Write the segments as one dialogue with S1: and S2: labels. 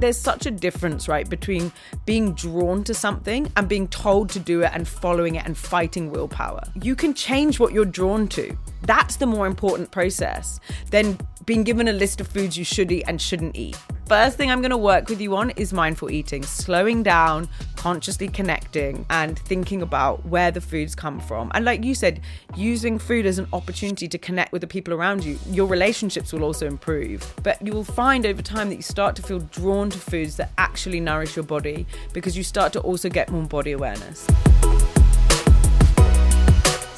S1: there's such a difference, right, between being drawn to something and being told to do it and following it and fighting willpower. You can change what you're drawn to. That's the more important process than being given a list of foods you should eat and shouldn't eat. First thing I'm going to work with you on is mindful eating, slowing down, consciously connecting, and thinking about where the foods come from. And like you said, using food as an opportunity to connect with the people around you. Your relationships will also improve. But you will find over time that you start to feel drawn to foods that actually nourish your body because you start to also get more body awareness.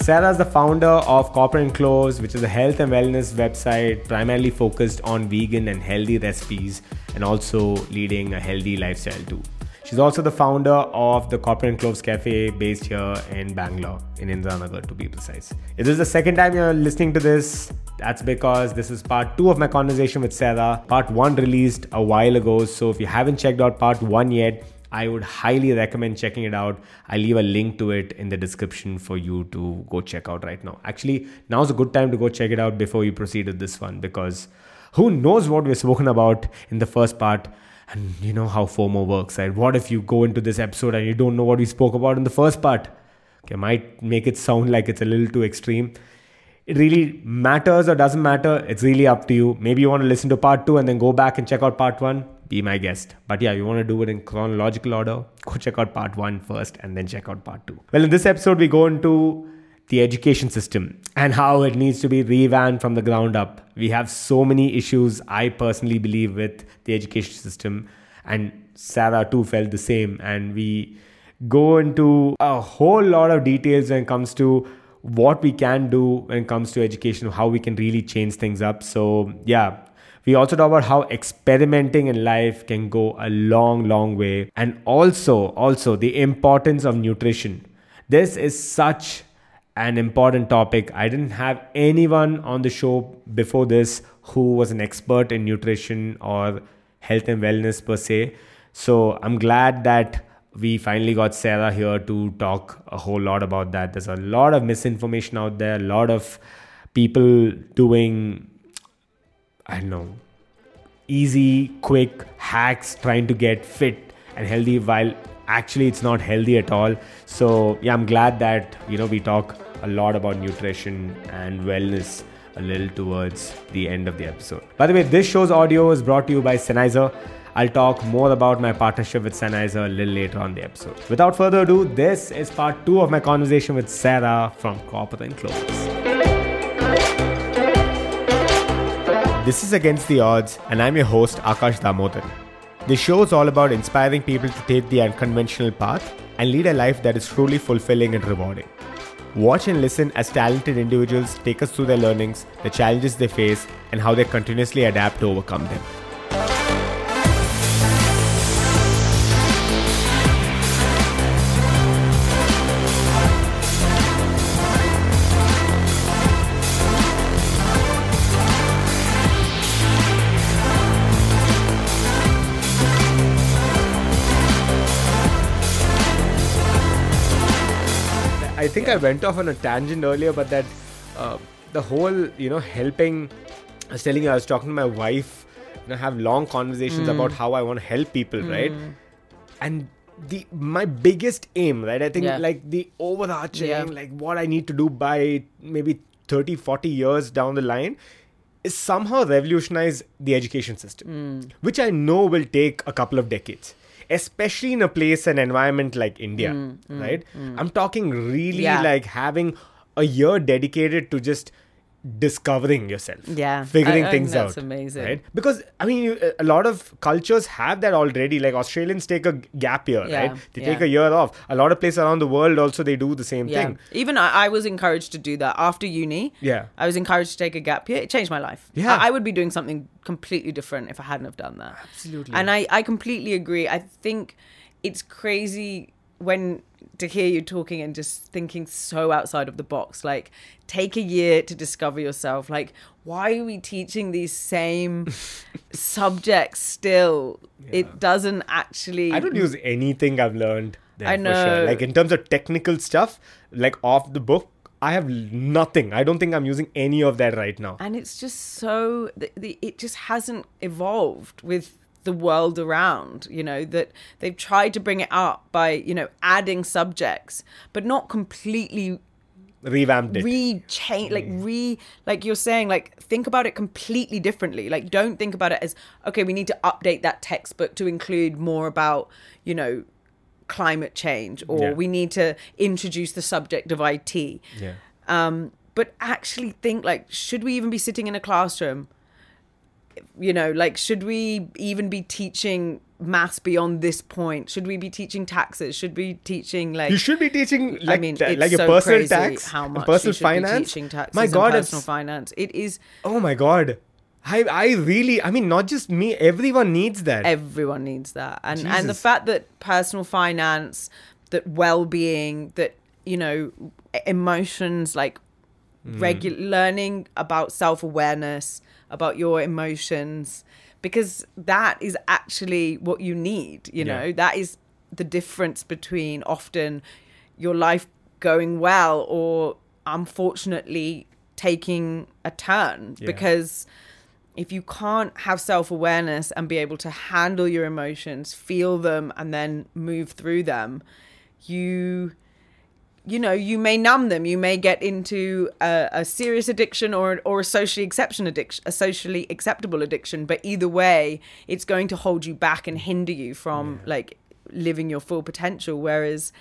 S2: Sarah is the founder of Copper and Cloves, which is a health and wellness website primarily focused on vegan and healthy recipes and also leading a healthy lifestyle too. She's also the founder of the Copper and Cloves Cafe based here in Bangalore, in Indiranagar to be precise. If this is the second time you're listening to this, that's because this is part two of my conversation with Sarah. Part one released a while ago, so if you haven't checked out part one yet, I would highly recommend checking it out. I'll leave a link to it in the description for you to go check out right now. Actually, now's a good time to go check it out before you proceed with this one because who knows what we've spoken about in the first part and you know how FOMO works, right? What if you go into this episode and you don't know what we spoke about in the first part? Okay, might make it sound like it's a little too extreme. It really matters or doesn't matter. It's really up to you. Maybe you want to listen to part two and then go back and check out part one be my guest. But yeah, you want to do it in chronological order, go check out part one first and then check out part two. Well, in this episode, we go into the education system and how it needs to be revamped from the ground up. We have so many issues, I personally believe, with the education system. And Sarah too felt the same. And we go into a whole lot of details when it comes to what we can do when it comes to education, how we can really change things up. So, yeah, we also talk about how experimenting in life can go a long, long way. And also, also the importance of nutrition. This is such an important topic. I didn't have anyone on the show before this who was an expert in nutrition or health and wellness per se. So I'm glad that we finally got Sarah here to talk a whole lot about that. There's a lot of misinformation out there, a lot of people doing I don't know, easy, quick hacks trying to get fit and healthy while actually it's not healthy at all. So, yeah, I'm glad that, you know, we talk a lot about nutrition and wellness a little towards the end of the episode. By the way, this show's audio is brought to you by Sennheiser. I'll talk more about my partnership with Sennheiser a little later on the episode. Without further ado, this is part two of my conversation with Sarah from Copper and Cloves. This is Against the Odds, and I'm your host, Akash Damodar. This show is all about inspiring people to take the unconventional path and lead a life that is truly fulfilling and rewarding. Watch and listen as talented individuals take us through their learnings, the challenges they face, and how they continuously adapt to overcome them. I think I went off on a tangent earlier, but that uh, the whole, you know, helping. I was telling you, I was talking to my wife, you know, have long conversations mm. about how I want to help people, mm. right? And the my biggest aim, right? I think yeah. like the overarching, yeah. like what I need to do by maybe 30, 40 years down the line is somehow revolutionize the education system, mm. which I know will take a couple of decades especially in a place and environment like India, mm, mm, right? Mm. I'm talking really yeah. like having a year dedicated to just discovering yourself
S1: yeah.
S2: figuring I, I things
S1: that's
S2: out
S1: amazing.
S2: right? Because i mean a lot of cultures have that already. Like australians take a gap year yeah, right? They yeah. take a year off. A lot of places around the world also they do the same yeah. thing.
S1: Even I, I, was encouraged to do that. After uni
S2: yeah.
S1: I was encouraged to take a gap year. It changed my life.
S2: Yeah.
S1: I, I would be doing something completely different if i hadn't have done that.
S2: Absolutely.
S1: And i i completely agree. I think it's crazy when to hear you talking and just thinking so outside of the box like take a year to discover yourself like why are we teaching these same subjects still yeah. it doesn't actually
S2: i don't use anything i've learned
S1: i know
S2: sure. like in terms of technical stuff like off the book I have nothing. I don't think I'm using any of that right now.
S1: And it's just so the, the, it just hasn't evolved with the world around you know that they've tried to bring it up by you know adding subjects but not completely
S2: revamped it.
S1: re-change like re like you're saying like think about it completely differently. Like don't think about it as okay we need to update that textbook to include more about you know climate change or
S2: Yeah.
S1: we need to introduce the subject of IT
S2: yeah.
S1: Um, but actually think like should we even be sitting in a classroom you know like should we even be teaching maths beyond this point? Should we be teaching taxes? Should we be teaching like
S2: you should be teaching like,
S1: I mean,
S2: ta- like your
S1: so
S2: personal tax
S1: how much
S2: personal finance.
S1: teaching taxes
S2: my god
S1: personal finance. It is
S2: oh my god. I, I really i mean not just me everyone needs that.
S1: Everyone needs that, and and the fact that personal finance, that well being, that you know emotions, like
S2: Hmm.
S1: regular learning about self awareness, about your emotions, because that is actually what you need. You
S2: Yeah.
S1: know that is the difference between often your life going well or unfortunately taking a turn
S2: Yeah.
S1: because if you can't have self awareness and be able to handle your emotions, feel them, and then move through them, you you know you may numb them. You may get into a, a serious addiction or or a socially exception addiction a socially acceptable addiction but either way it's going to hold you back and hinder you from like living your full potential. Whereas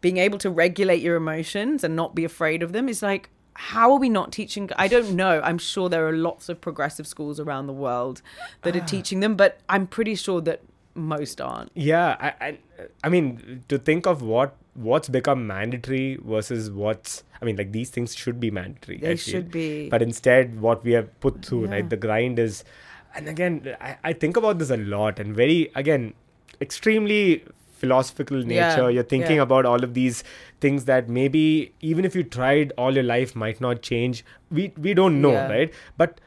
S1: being able to regulate your emotions and not be afraid of them is like how are we not teaching i don't know. I'm sure there are lots of progressive schools around the world that are ah. teaching them but i'm pretty sure that most aren't
S2: yeah I, I i mean to think of what what's become mandatory versus what's i mean like these things should be mandatory
S1: They
S2: feel.
S1: should be.
S2: but instead what we have put through
S1: Yeah.
S2: like the grind is and again I, I think about this a lot and very again extremely philosophical nature. Yeah, you're thinking
S1: yeah.
S2: about all of these things that maybe even if you tried all your life might not change we we don't know
S1: Yeah.
S2: right but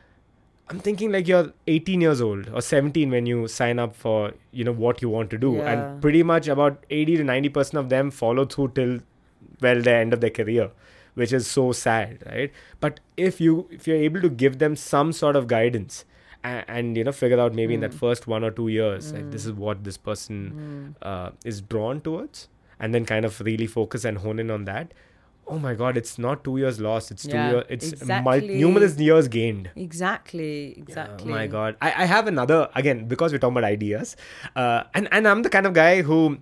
S2: I'm thinking like you're 18 years old or 17 when you sign up for you know what you want to do,
S1: Yeah.
S2: and pretty much about 80 to 90 percent of them follow through till well the end of their career, which is so sad, right? But if you if you're able to give them some sort of guidance and, and you know figure out maybe in that
S1: Mm.
S2: first one or two years like this is what this person
S1: Mm.
S2: uh, is drawn towards, and then kind of really focus and hone in on that. Oh my God! It's not two years lost. It's two years. It's
S1: exactly.
S2: numerous years gained.
S1: exactly
S2: Yeah,
S1: exactly
S2: Oh my god. I, I have another again because we're talking about ideas. Uh, and, and I'm the kind of guy who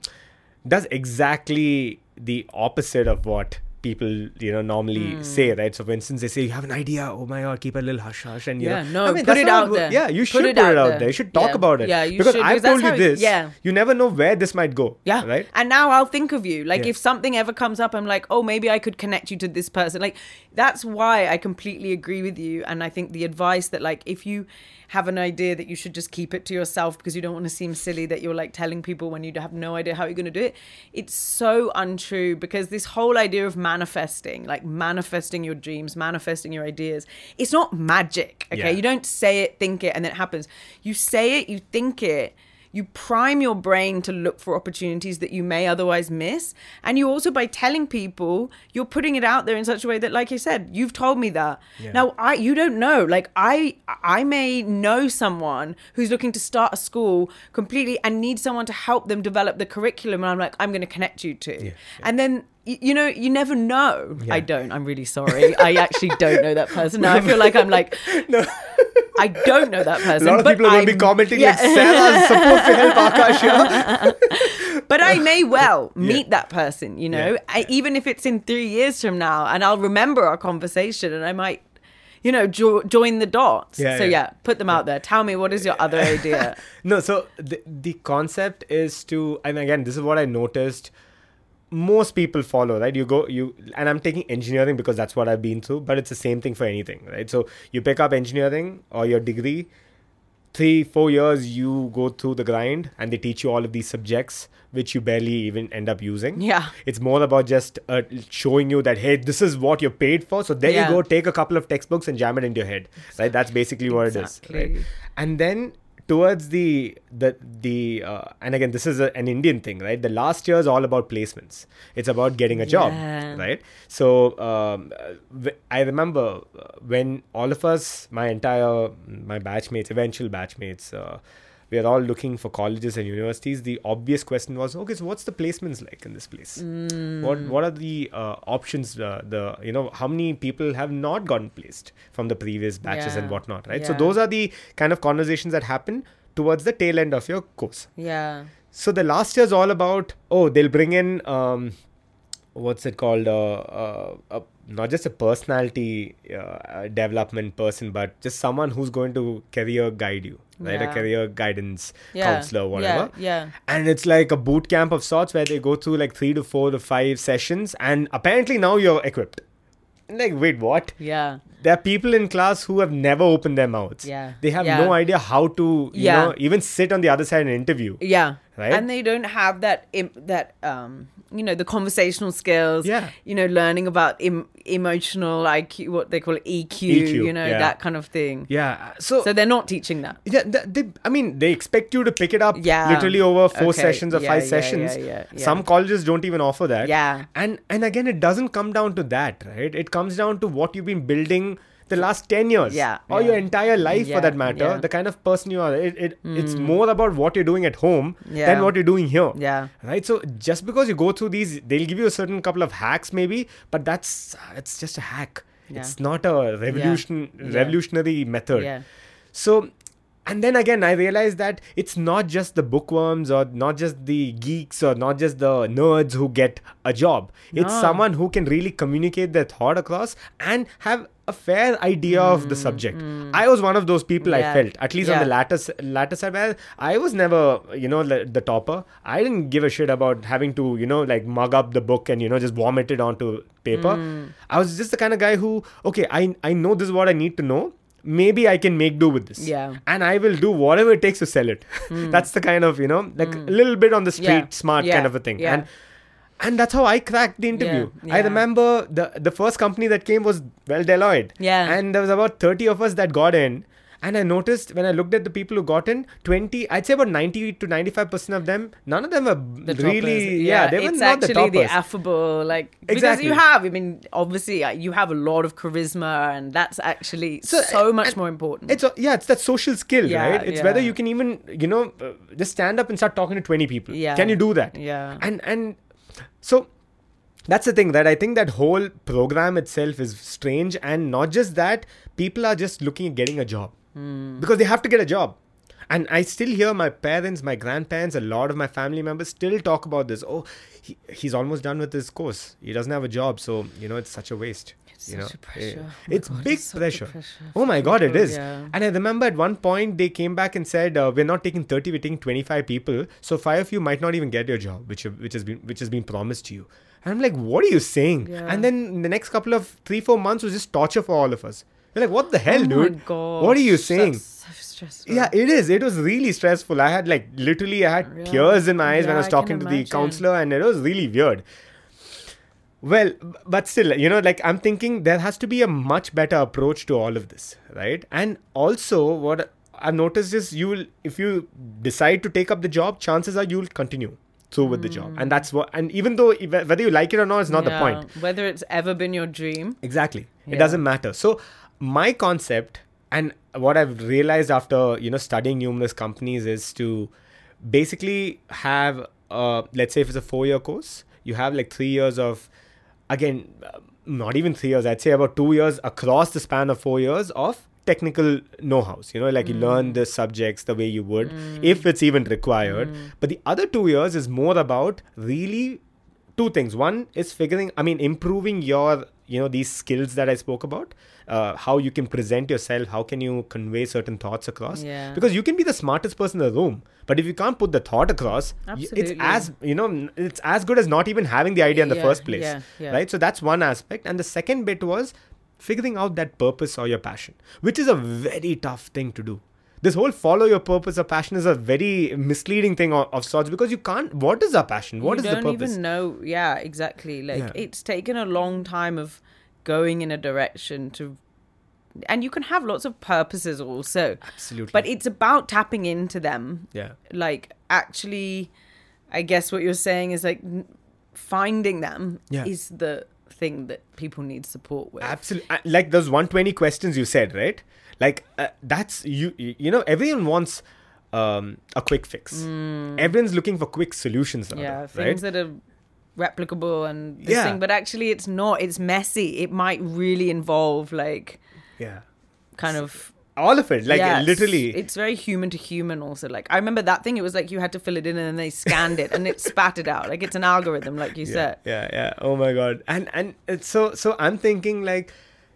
S2: does exactly the opposite of what people you know normally
S1: Hmm.
S2: say right so for instance they say you have an idea oh my god keep a little hush hush and you
S1: Yeah,
S2: know,
S1: no,
S2: I mean,
S1: put it out there.
S2: yeah you
S1: Put
S2: should
S1: it
S2: put it
S1: out
S2: out
S1: there.
S2: there you should talk
S1: Yeah.
S2: about it
S1: Yeah, you
S2: because
S1: should,
S2: I've
S1: because
S2: told you
S1: how it-
S2: this
S1: yeah.
S2: you never know where this might go
S1: Yeah.
S2: right
S1: And now I'll think of you. Like
S2: Yeah.
S1: if something ever comes up, I'm like, oh, maybe I could connect you to this person. Like that's why I completely agree with you. And I think the advice that like if you have an idea that you should just keep it to yourself because you don't want to seem silly that you're like telling people when you have no idea how you're going to do it. It's so untrue because this whole idea of manifesting, like manifesting your dreams, manifesting your ideas, it's not magic. Okay.
S2: Yeah.
S1: You don't say it, think it, and then it happens. You say it, you think it you prime your brain to look for opportunities that you may otherwise miss and you also by telling people you're putting it out there in such a way that like you said you've told me that
S2: Yeah.
S1: now i you don't know like i i may know someone who's looking to start a school completely and need someone to help them develop the curriculum and i'm like i'm going to connect you to
S2: yeah.
S1: and then you know you never know
S2: Yeah.
S1: i don't i'm really sorry i actually don't know that person now i feel like i'm like
S2: no
S1: i don't know that
S2: a
S1: person
S2: lot of
S1: but
S2: people are going to be commenting
S1: yeah.
S2: like Sarah's supposed to help Akash here.
S1: but I may well
S2: Yeah.
S1: meet that person, you know,
S2: Yeah.
S1: I, even if it's in three years from now, and I'll remember our conversation, and I might, you know, jo- join the dots.
S2: Yeah,
S1: so
S2: yeah.
S1: yeah. put them out there. Tell me what is your other idea?
S2: no so the, the concept is to and again this is what i noticed most people follow right you go you and i'm taking engineering because that's what i've been through but it's the same thing for anything right so you pick up engineering or your degree three four years you go through the grind and they teach you all of these subjects which you barely even end up using
S1: Yeah.
S2: it's more about just uh, showing you that hey this is what you're paid for so there
S1: Yeah.
S2: you go take a couple of textbooks and jam it into your head right that's basically what it is
S1: Exactly.
S2: right and then towards the the the uh, and again this is a, an indian thing right? The last year is all about placements. It's about getting a job
S1: Yeah.
S2: right? So um, i remember uh, when all of us my entire my batchmates eventual batchmates uh, we are all looking for colleges and universities, the obvious question was, okay, so what's the placements like in this place? What what are the uh, options? Uh, the you know how many people have not gotten placed from the previous batches and whatnot, right? So those are the kind of conversations that happen towards the tail end of your course.
S1: Yeah.
S2: So the last year is all about oh they'll bring in um, what's it called uh, uh, uh, not just a personality uh, development person but just someone who's going to career guide you right a career guidance
S1: Yeah.
S2: counselor whatever
S1: Yeah.
S2: and it's like a boot camp of sorts where they go through like three to four to five sessions and apparently now you're equipped like wait what
S1: Yeah.
S2: There are people in class who have never opened their mouths
S1: Yeah.
S2: they have
S1: Yeah.
S2: no idea how to you
S1: Yeah.
S2: know even sit on the other side and interview
S1: Yeah.
S2: Right?
S1: And they don't have that Im- that um you know the conversational skills.
S2: Yeah.
S1: You know, learning about Im- emotional IQ, what they call EQ.
S2: EQ,
S1: you know
S2: yeah.
S1: that kind of thing.
S2: yeah so
S1: So they're not teaching that.
S2: Yeah, they, I mean, they expect you to pick it up
S1: Yeah.
S2: literally over four
S1: Okay.
S2: sessions or five sessions.
S1: yeah, yeah, yeah.
S2: Some colleges don't even offer that.
S1: Yeah.
S2: And and again, it doesn't come down to that, right? It comes down to what you've been building the last 10 years.
S1: Yeah,
S2: or
S1: yeah.
S2: your entire life
S1: Yeah,
S2: for that matter
S1: yeah.
S2: the kind of person you are. It, it hmm. it's more about what you're doing at home than what you're doing here.
S1: Yeah.
S2: right? So just because you go through these they'll give you a certain couple of hacks maybe but that's it's just a hack. It's not a revolution revolutionary method. So, and then again, I realized that it's not just the bookworms or not just the geeks or not just the nerds who get a job. It's
S1: No.
S2: someone who can really communicate their thought across and have a fair idea of the subject. I was one of those people I
S1: Mm,
S2: felt, at least on the
S1: Yeah.
S2: latter, latter side, where I was never, you know, the, the topper. I didn't give a shit about having to, you know, like mug up the book and, you know, just vomit it onto paper.
S1: Mm.
S2: I was just the kind of guy who, okay, I, I know this is what I need to know. Maybe I can make do with this
S1: Yeah.
S2: and I will do whatever it takes to sell it. Hmm. that's the kind of you know like a little bit on the street.
S1: Yeah.
S2: smart
S1: Yeah.
S2: kind of a thing.
S1: Yeah.
S2: And and that's how I cracked the interview. I remember the the first company that came was well Deloitte.
S1: Yeah.
S2: And there was about 30 of us that got in. And I noticed when I looked at the people who got in, 20, I'd say about 90 to 95% of them, none of them were
S1: The
S2: really,
S1: toppers.
S2: yeah, they were not the
S1: actually
S2: toppers.
S1: affable, like because you have. I mean, obviously, uh, you have a lot of charisma, and that's actually so,
S2: So,
S1: much more important.
S2: It's a, yeah, it's that social skill,
S1: Yeah,
S2: right? It's whether you can even, you know, uh, just stand up and start talking to 20 people.
S1: Yeah.
S2: Can you do that?
S1: Yeah.
S2: And and so that's the thing that I think that whole program itself is strange and not just that people are just looking at getting a job.
S1: Hmm.
S2: Because they have to get a job. And I still hear my parents, my grandparents, a lot of my family members still talk about this. Oh, he, he's almost done with his course. He doesn't have a job, so you know it's such a waste.
S1: It's
S2: you
S1: such
S2: know,
S1: a pressure.
S2: Eh,
S1: Oh
S2: it's
S1: God,
S2: big
S1: it's
S2: pressure.
S1: pressure
S2: Oh my god, it is.
S1: yeah.
S2: And I remember at one point they came back and said, uh, "We're not taking 30, we're taking 25 people. So five of you might not even get your job, which which has been which has been promised to you." And I'm like, "What are you saying?"
S1: Yeah.
S2: And then the next couple of three four months was just torture for all of us. We're like, "What the hell,
S1: oh
S2: dude? what are you saying?"
S1: So stressful.
S2: Yeah, it is. It was really stressful. I had like literally, I had
S1: Yeah.
S2: tears in my eyes when I was talking
S1: can
S2: to the counselor, and it was really weird. Well, but still, you know, like I'm thinking there has to be a much better approach to all of this, right? And also, what I've noticed is you will, if you decide to take up the job, chances are you'll continue through with the job, and that's what. And even though whether you like it or not it's not the point.
S1: Whether it's ever been your dream.
S2: Exactly. It doesn't matter. So my concept and what I've realized after, you know, studying numerous companies is to basically have uh let's say if it's a 4 year course, you have like 3 years of again uh, not even 3 years, I'd say about 2 years across the span of 4 years of technical know-hows you know like you learn the subjects the way you would if it's even required. But the other 2 years is more about really two things. One is figuring i mean improving your you know these skills that i spoke about uh, how you can present yourself how can you convey certain thoughts across.
S1: Yeah.
S2: because you can be the smartest person in the room but if you can't put the thought across y- it's as you know it's as good as not even having the idea in the
S1: Yeah,
S2: first place
S1: yeah.
S2: right? So that's one aspect. And the second bit was figuring out that purpose or your passion which is a very tough thing to do this whole follow your purpose or passion is a very misleading thing of, of sorts because you can't what is our passion What
S1: you
S2: is
S1: don't
S2: the purpose
S1: even know. Yeah, exactly. Like
S2: Yeah.
S1: it's taken a long time of going in a direction to, and you can have lots of purposes also.
S2: Absolutely.
S1: But it's about tapping into them.
S2: yeah
S1: Like actually, I guess what you're saying is like finding them
S2: Yeah.
S1: is the thing that people need support with.
S2: Absolutely. Uh, like those 120 questions you said, right? Like uh, that's you. You know, everyone wants um, a quick fix. Everyone's looking for quick solutions
S1: Mm. yeah,
S2: right?
S1: things that are replicable and this
S2: Yeah.
S1: thing, but actually it's not. It's messy. It might really involve like
S2: yeah,
S1: kind of
S2: all of it, like
S1: Yeah, it's-
S2: literally.
S1: it's very human to human also like i remember that thing it was like you had to fill it in and then they scanned it and it spat it out like it's an algorithm like you
S2: yeah,
S1: said
S2: yeah, yeah. Oh my god, and and it's so so. I'm thinking like,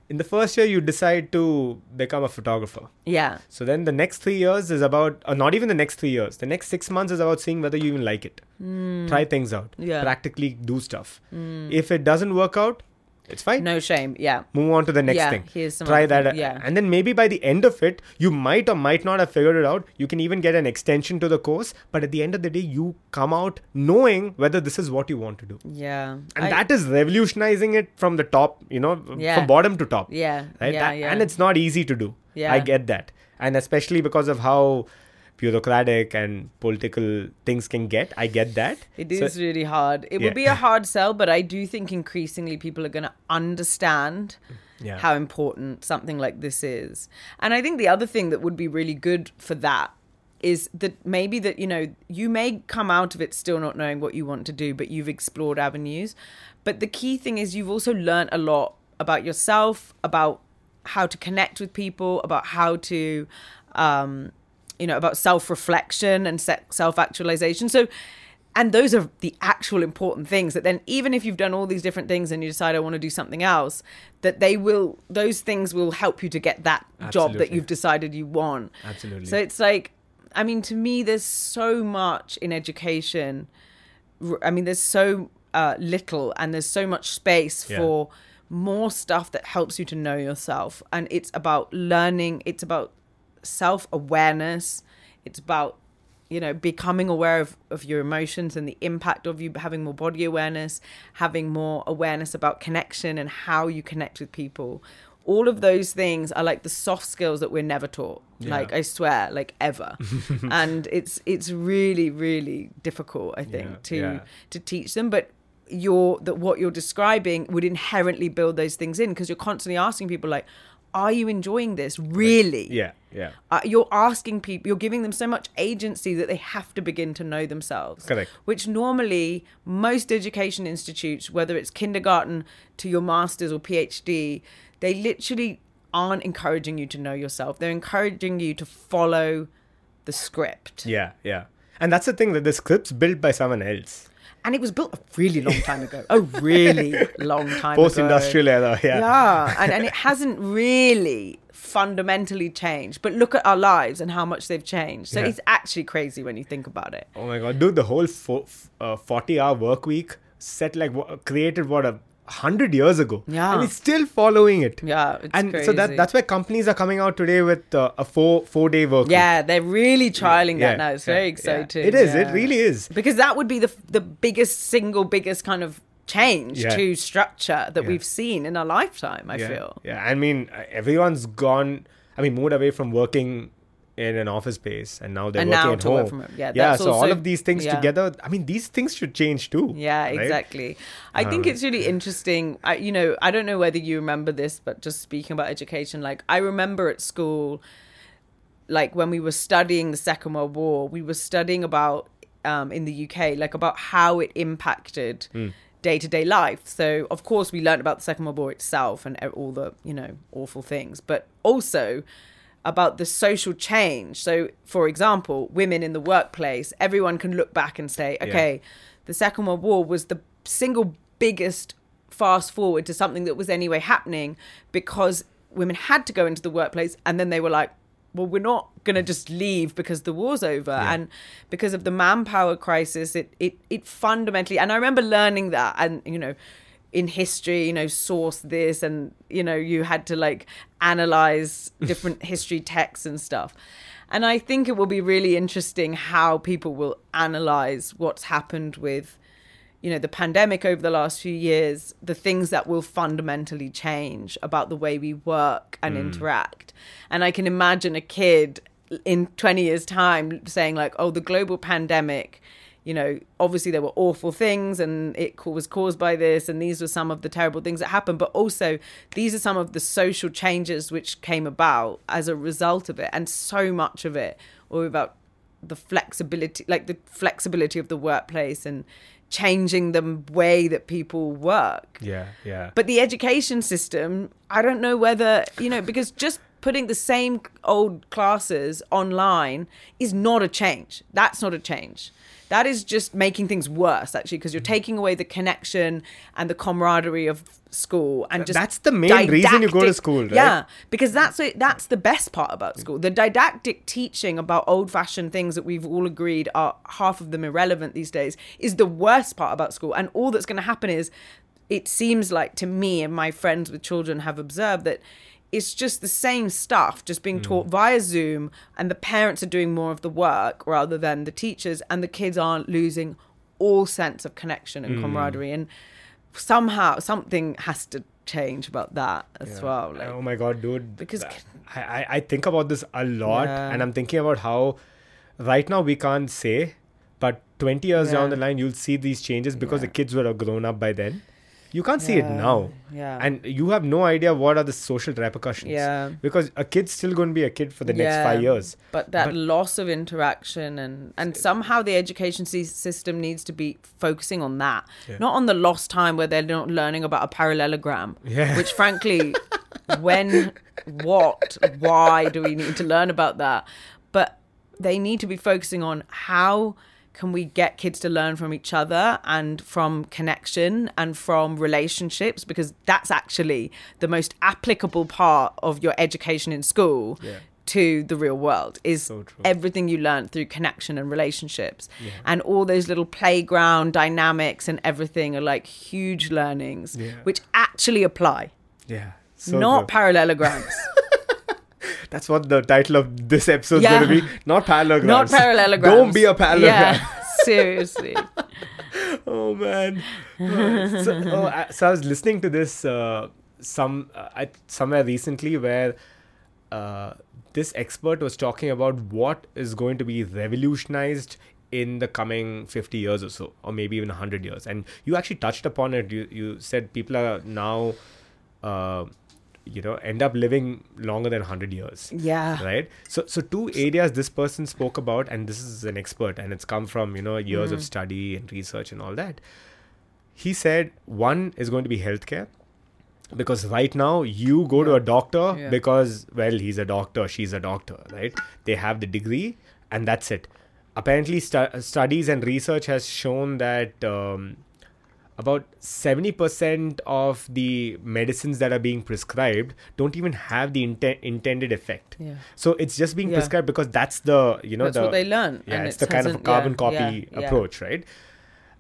S2: in the first year you decide to become a photographer.
S1: yeah
S2: So then the next three years is about, or not even the next three years. The next six months is about seeing whether you even like it. Hmm. Try things out.
S1: Yeah.
S2: Practically do stuff. Hmm. If it doesn't work out, it's fine.
S1: no shame yeah
S2: Move on to the next
S1: Yeah,
S2: thing.
S1: here's some
S2: Try that.
S1: yeah.
S2: And then maybe by the end of it, you might or might not have figured it out. You can even get an extension to the course. But at the end of the day, you come out knowing whether this is what you want to do.
S1: yeah
S2: And
S1: I-
S2: that is revolutionizing it from the top, you know,
S1: Yeah.
S2: from bottom to top.
S1: yeah
S2: Right?
S1: yeah,
S2: That-
S1: yeah.
S2: And it's not easy to do.
S1: Yeah.
S2: I get that. And especially because of how bureaucratic and political things can get. I get that.
S1: It
S2: So-
S1: is really hard. It
S2: Yeah.
S1: will be a hard sell, but I do think increasingly people are going to understand
S2: Yeah.
S1: how important something like this is. And I think the other thing that would be really good for that is that maybe that you know you may come out of it still not knowing what you want to do but you've explored avenues but the key thing is you've also learned a lot about yourself about how to connect with people about how to um you know about self-reflection and self-actualization so and those are the actual important things that then even if you've done all these different things and you decide i want to do something else that they will those things will help you to get that job that you've decided you want
S2: Absolutely.
S1: so it's like i mean to me there's so much in education I mean there's so uh, little and there's so much space
S2: Yeah.
S1: for more stuff that helps you to know yourself and it's about learning it's about self-awareness. It's about you know becoming aware of, of your emotions and the impact of you having more body awareness having more awareness about connection and how you connect with people. All of those things are like the soft skills that we're never taught like i swear like ever. And it's it's really really difficult i think
S2: Yeah,
S1: to
S2: yeah.
S1: to teach them. But you're that what you're describing would inherently build those things in because you're constantly asking people like are you enjoying this really
S2: yeah, yeah.
S1: uh, you're asking people you're giving them so much agency that they have to begin to know themselves
S2: Correct.
S1: which normally most education institutes whether it's kindergarten to your masters or phd they literally aren't encouraging you to know yourself they're encouraging you to follow the script
S2: Yeah, yeah. And that's the thing that the script's built by someone else.
S1: And it was built a really long time ago. A really long time
S2: Post
S1: ago.
S2: industrial era, yeah.
S1: yeah and, and it hasn't really fundamentally changed. But look at our lives and how much they've changed. So
S2: Yeah.
S1: it's actually crazy when you think about it.
S2: Oh my god, dude, the whole fo- f- uh, 40 hour work week set like created what a hundred years ago.
S1: Yeah.
S2: And it's still following it.
S1: yeah it's
S2: and
S1: crazy.
S2: so that that's why companies are coming out today with uh, a four four day work week.
S1: yeah they're really trialing
S2: Yeah,
S1: that now it's
S2: yeah,
S1: very
S2: yeah.
S1: exciting
S2: It is, it really is.
S1: because that would be the the biggest single biggest kind of change
S2: Yeah.
S1: to structure that
S2: Yeah.
S1: we've seen in our lifetime i
S2: yeah,
S1: feel
S2: Yeah, I mean, everyone's gone. I mean, moved away from working in an office space, and now they're
S1: And
S2: working
S1: now
S2: at home.
S1: from home. Yeah,
S2: yeah. So all of these things
S1: yeah.
S2: together. I mean, these things should change too.
S1: Yeah,
S2: right?
S1: exactly. I think
S2: Um,
S1: it's really interesting. I, you know, I don't know whether you remember this, but just speaking about education, like I remember at school, like when we were studying the Second World War, we were studying about um, in the UK, like about how it impacted day to day life. So of course we learned about the Second World War itself and e, all the you know awful things, but also about the social change. So, for example, women in the workplace, everyone can look back and say, okay, the Second World War was the single biggest fast forward to something that was anyway happening because women had to go into the workplace and then they were like, well, we're not going to just leave because the war's over. And because of the manpower crisis, it, it, it fundamentally, and I remember learning that and, you know, in history, you know, source this and, you know, you had to like analyze different history texts and stuff. And I think it will be really interesting how people will analyze what's happened with, you know, the pandemic over the last few years, the things that will fundamentally change about the way we work and hmm. interact. And I can imagine a kid in 20 years' time saying, like, oh, the global pandemic you know, obviously there were awful things and it was caused by this, and these were some of the terrible things that happened, but also these are some of the social changes which came about as a result of it. And so much of it, or about the flexibility like the flexibility of the workplace and changing the way that people work
S2: Yeah, yeah.
S1: but the education system i don't know whether you know because just putting the same old classes online is not a change that's not a change that is just making things worse actually because you're mm. taking away the connection and the camaraderie of school and just
S2: That's the main reason you go to school, right?
S1: yeah because that's it that's the best part about mm. school. The didactic teaching about old fashioned things that we've all agreed are half of them irrelevant these days is the worst part about school. And all that's going to happen is it seems like to me and my friends with children have observed that it's just the same stuff just being taught mm. via zoom and the parents are doing more of the work rather than the teachers and the kids aren't losing all sense of connection and mm. camaraderie and somehow something has to change about that as
S2: Yeah.
S1: well like
S2: oh my god, dude!
S1: because-
S2: I, I think about this a lot,
S1: Yeah.
S2: and I'm thinking about how right now we can't say, but 20 years down the line you'll see these changes because the kids have grown up by then. You can't see it now,
S1: yeah
S2: and you have no idea what are the social repercussions.
S1: yeah
S2: Because a kid's still going to be a kid for the next five years.
S1: but that
S2: But-
S1: loss of interaction and and somehow the education system needs to be focusing on that
S2: Yeah.
S1: not on the lost time where they're not learning about a parallelogram
S2: Yeah.
S1: which frankly when what why do we need to learn about that but they need to be focusing on how can we get kids to learn from each other and from connection and from relationships because that's actually the most applicable part of your education in school
S2: Yeah.
S1: to the real world is
S2: So
S1: everything you learn through connection and relationships
S2: Yeah.
S1: and all those little playground dynamics and everything are like huge learnings
S2: Yeah.
S1: which actually apply
S2: Yeah. So
S1: not
S2: true.
S1: parallelograms
S2: That's what the title of this episode is
S1: Yeah.
S2: going to be. Not parallelograms.
S1: not parallelograms
S2: Don't be a parallelogram.
S1: yeah seriously
S2: oh man. So, oh, I, so I was listening to this uh, some uh, I, somewhere recently where uh, this expert was talking about what is going to be revolutionized in the coming 50 years or so or maybe even 100 years and you actually touched upon it you, you said people are now uh, you know end up living longer than 100 years.
S1: Yeah.
S2: Right? So so two areas this person spoke about and this is an expert and it's come from you know years
S1: Mm.
S2: of study and research and all that. He said one is going to be healthcare because right now you go to a doctor
S1: Yeah.
S2: because well he's a doctor she's a doctor right? They have the degree and that's it. Apparently stu- studies and research has shown that um, about 70% of the medicines that are being prescribed don't even have the inten- intended effect
S1: yeah
S2: so it's just being
S1: Yeah.
S2: prescribed because that's the you know
S1: that's
S2: the
S1: what they learn
S2: yeah,
S1: and
S2: it's
S1: it
S2: the kind of a carbon
S1: yeah,
S2: copy approach, right?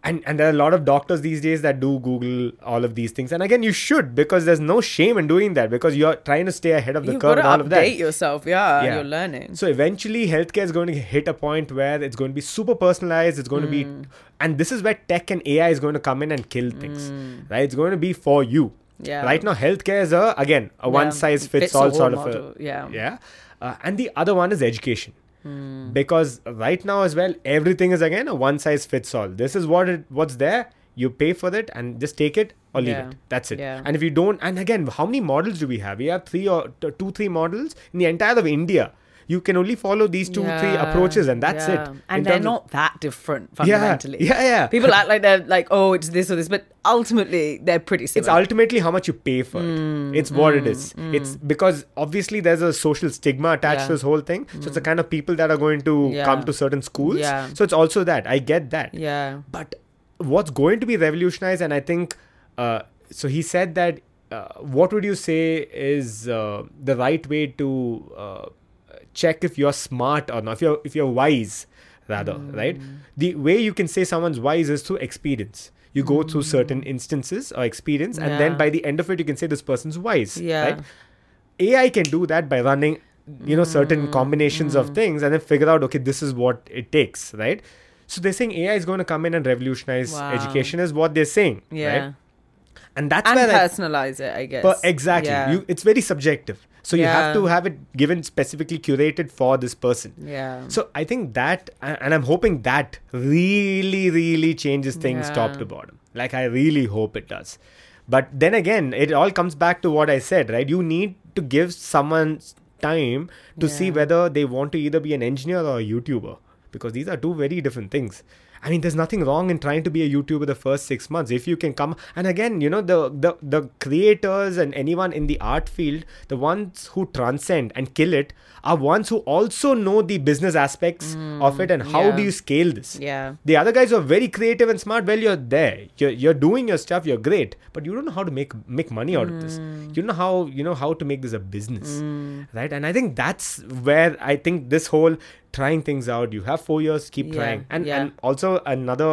S2: And and there are a lot of doctors these days that do Google all of these things. And again, you should because there's no shame in doing that because you're trying to stay ahead of the
S1: You've
S2: curve
S1: got
S2: and all
S1: to
S2: of that.
S1: update yourself, yeah,
S2: Yeah.
S1: You're learning.
S2: So eventually, healthcare is going to hit a point where it's going to be super personalized. It's going to
S1: Mm.
S2: be, and this is where tech and AI is going to come in and kill things, right? It's going to be for you.
S1: Mm. Yeah.
S2: Right now, healthcare is a again a one size fits all sort of a
S1: model, yeah.
S2: yeah uh, and the other one is education
S1: Hmm.
S2: because right now as well everything is again a one size fits all this is what it what's there you pay for it and just take it or leave
S1: Yeah.
S2: it that's it
S1: Yeah.
S2: and if you don't and again how many models do we have we have three or t- two three models in the entire of india you can only follow these two three approaches and that's
S1: yeah.
S2: it
S1: And they're not that different fundamentally.
S2: yeah yeah yeah.
S1: People act like they're like, oh, it's this or this, but ultimately they're pretty similar.
S2: it's ultimately how much you pay for
S1: Hmm,
S2: it. It's what it is. It's because obviously there's a social stigma attached
S1: Yeah.
S2: to this whole thing. So it's the kind of people that are going to
S1: Yeah.
S2: come to certain schools.
S1: Yeah.
S2: So it's also that. I get that.
S1: yeah.
S2: But what's going to be revolutionized, and I think, uh, so he said that. Uh, what would you say is uh, the right way to uh, check if you're smart or not? If you're if you're wise, rather, hmm. right? The way you can say someone's wise is through experience. You go through hmm. certain instances or experience, and then by the end of it, you can say this person's wise.
S1: Yeah.
S2: Right? AI can do that by running, you know, certain hmm. combinations of things and then figure out, okay, this is what it takes, right? So they're saying AI is going to come in and revolutionize
S1: Wow.
S2: education, is what they're saying.
S1: Yeah.
S2: Right? And that's
S1: And
S2: where I-
S1: personalize it, I guess.
S2: but exactly,
S1: Yeah.
S2: you, it's very subjective. So you have to have it given specifically curated for this person.
S1: yeah.
S2: So I think that, and I'm hoping that really, really changes things top to bottom. Like I really hope it does. But then again, it all comes back to what I said, right? You need to give someone time to see whether they want to either be an engineer or a YouTuber. because these are two very different things. I mean, there's nothing wrong in trying to be a YouTuber the first six months if you can come. And again, you know, the the the creators and anyone in the art field, the ones who transcend and kill it, are ones who also know the business aspects of it and how
S1: yeah.
S2: do you scale this.
S1: Yeah.
S2: The other guys are very creative and smart. Well, you're there. You're, you're doing your stuff. You're great, but you don't know how to make make money out of this.
S1: Mm.
S2: You don't know how you know how to make this a business, right? And I think that's where I think this whole trying things out. You have four years, keep
S1: Yeah,
S2: trying. And
S1: yeah.
S2: and also another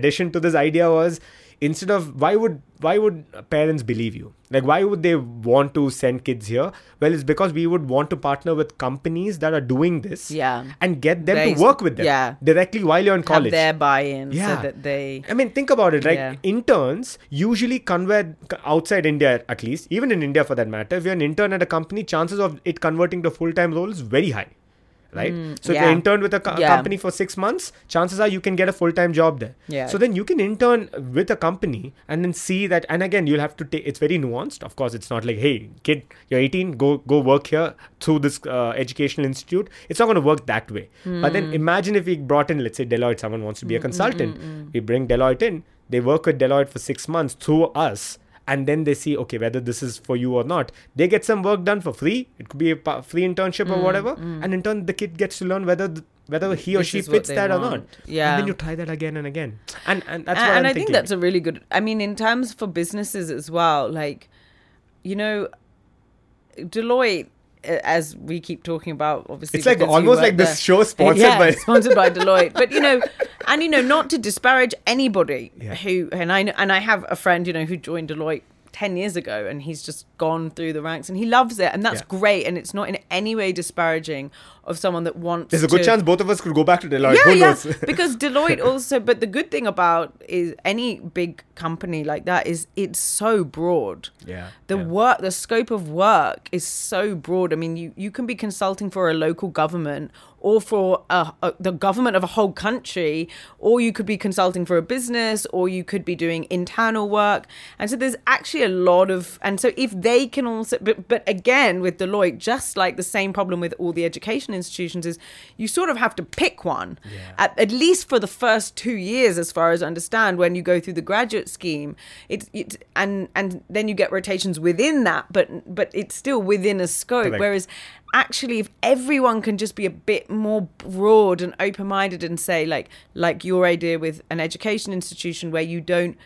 S2: addition to this idea was instead of why would why would parents believe you like why would they want to send kids here well it's because we would want to partner with companies that are doing this
S1: Yeah.
S2: and get them
S1: They-
S2: to work with them
S1: yeah.
S2: directly while you're in college Have
S1: their buy-in
S2: Yeah.
S1: so that they.
S2: I mean, think about it. Like
S1: Yeah.
S2: interns usually convert outside India, at least, even in India for that matter. If you're an intern at a company, chances of it converting to full time role is very high, right? Mm, so if you interned with a co-
S1: Yeah.
S2: company for six months, chances are you can get a full time job there.
S1: Yeah.
S2: So then you can intern with a company and then see that. And again, you'll have to take. It's very nuanced. Of course, it's not like, hey, kid, you're 18, go go work here through this uh, educational institute. It's not going to work that way. But
S1: Hmm.
S2: then mm. imagine if we brought in, let's say Deloitte, someone wants to be a mm, consultant. We bring Deloitte in. They work with Deloitte for six months through us. And then they see, okay, whether this is for you or not. They get some work done for free. It could be a free internship or mm, whatever. Mm. And in turn, the kid gets to learn whether th- whether he or
S1: This
S2: she fits that or not.
S1: Yeah.
S2: And then you try that again and again. And and that's
S1: and,
S2: what
S1: and
S2: I'm
S1: I think
S2: thinking.
S1: that's a really good. I mean, in terms for businesses as well, like, you know, Deloitte, as we keep talking about, obviously,
S2: It's like almost like this show sponsored
S1: yeah,
S2: by-
S1: sponsored by Deloitte. But you know, and you know, not to disparage anybody
S2: Yeah.
S1: who, and I know, and I have a friend, you know, who joined Deloitte. 10 years ago and he's just gone through the ranks and he loves it and that's
S2: Yeah.
S1: great and it's not in any way disparaging of someone that wants
S2: There's a good
S1: to-
S2: chance both of us could go back to Deloitte.
S1: yeah,
S2: Who
S1: yeah.
S2: knows?
S1: because Deloitte also, but the good thing about is any big company like that is it's so broad.
S2: Yeah,
S1: The
S2: yeah.
S1: work, the scope of work is so broad. I mean, you you can be consulting for a local government or for a, a, the government of a whole country, or you could be consulting for a business, or you could be doing internal work. And so there's actually a lot of, and so if they can also, but, but again with Deloitte, just like the same problem with all the education institutions is, you sort of have to pick one,
S2: Yeah.
S1: at, at least for the first two years, as far as I understand, when you go through the graduate scheme. It's it, and and then you get rotations within that, but but it's still within a scope.
S2: Correct.
S1: Whereas actually if everyone can just be a bit more broad and open-minded and say like like your idea with an education institution where you don't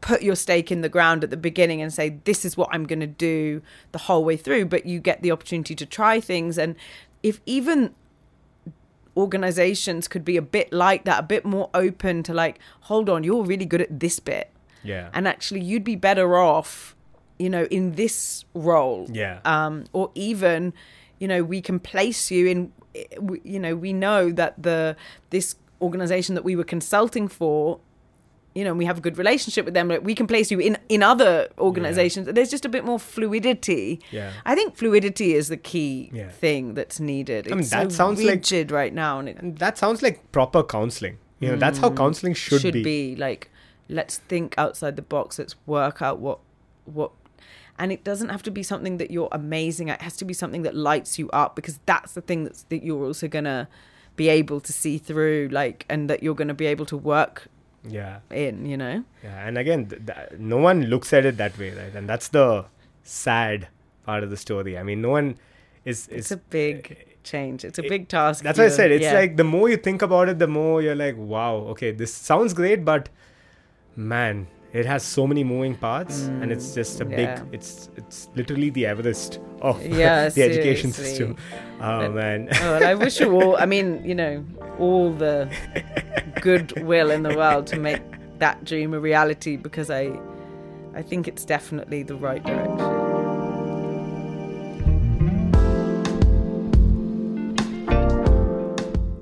S1: put your stake in the ground at the beginning and say this is what I'm going to do the whole way through but you get the opportunity to try things and if even organizations could be a bit like that a bit more open to like hold on you're really good at this bit
S2: Yeah.
S1: and actually you'd be better off you know in this role
S2: Yeah.
S1: um or even you know we can place you in you know we know that the this organization that we were consulting for you know we have a good relationship with them like we can place you in in other organizations there's just a bit more fluidity
S2: Yeah.
S1: i think fluidity is the key
S2: Yeah.
S1: thing that's needed it's
S2: mean, that
S1: so
S2: sounds like-
S1: rigid right now and it
S2: And that sounds like proper counseling. You know, that's how mm, counseling should,
S1: should
S2: be.
S1: be. like let's think outside the box let's work out what what and it doesn't have to be something that you're amazing at it has to be something that lights you up because that's the thing that's that you're also gonna be able to see through like and that you're gonna be able to work
S2: Yeah.
S1: in you know
S2: Yeah. And again, th- th- no one looks at it that way, right? And that's the sad part of the story. I mean, no one is. is
S1: it's a big eh, change it's a
S2: it-
S1: big task
S2: That's what I said. It's
S1: yeah.
S2: like the more you think about it, the more you're like, wow, okay, this sounds great, but man, it has so many moving parts, and it's just a
S1: yeah.
S2: big. It's it's literally the Everest of
S1: Yeah,
S2: the education system. Oh man.
S1: oh, and I wish you all, I mean, you know, all the goodwill in the world to make that dream a reality because I, I think it's definitely the right direction.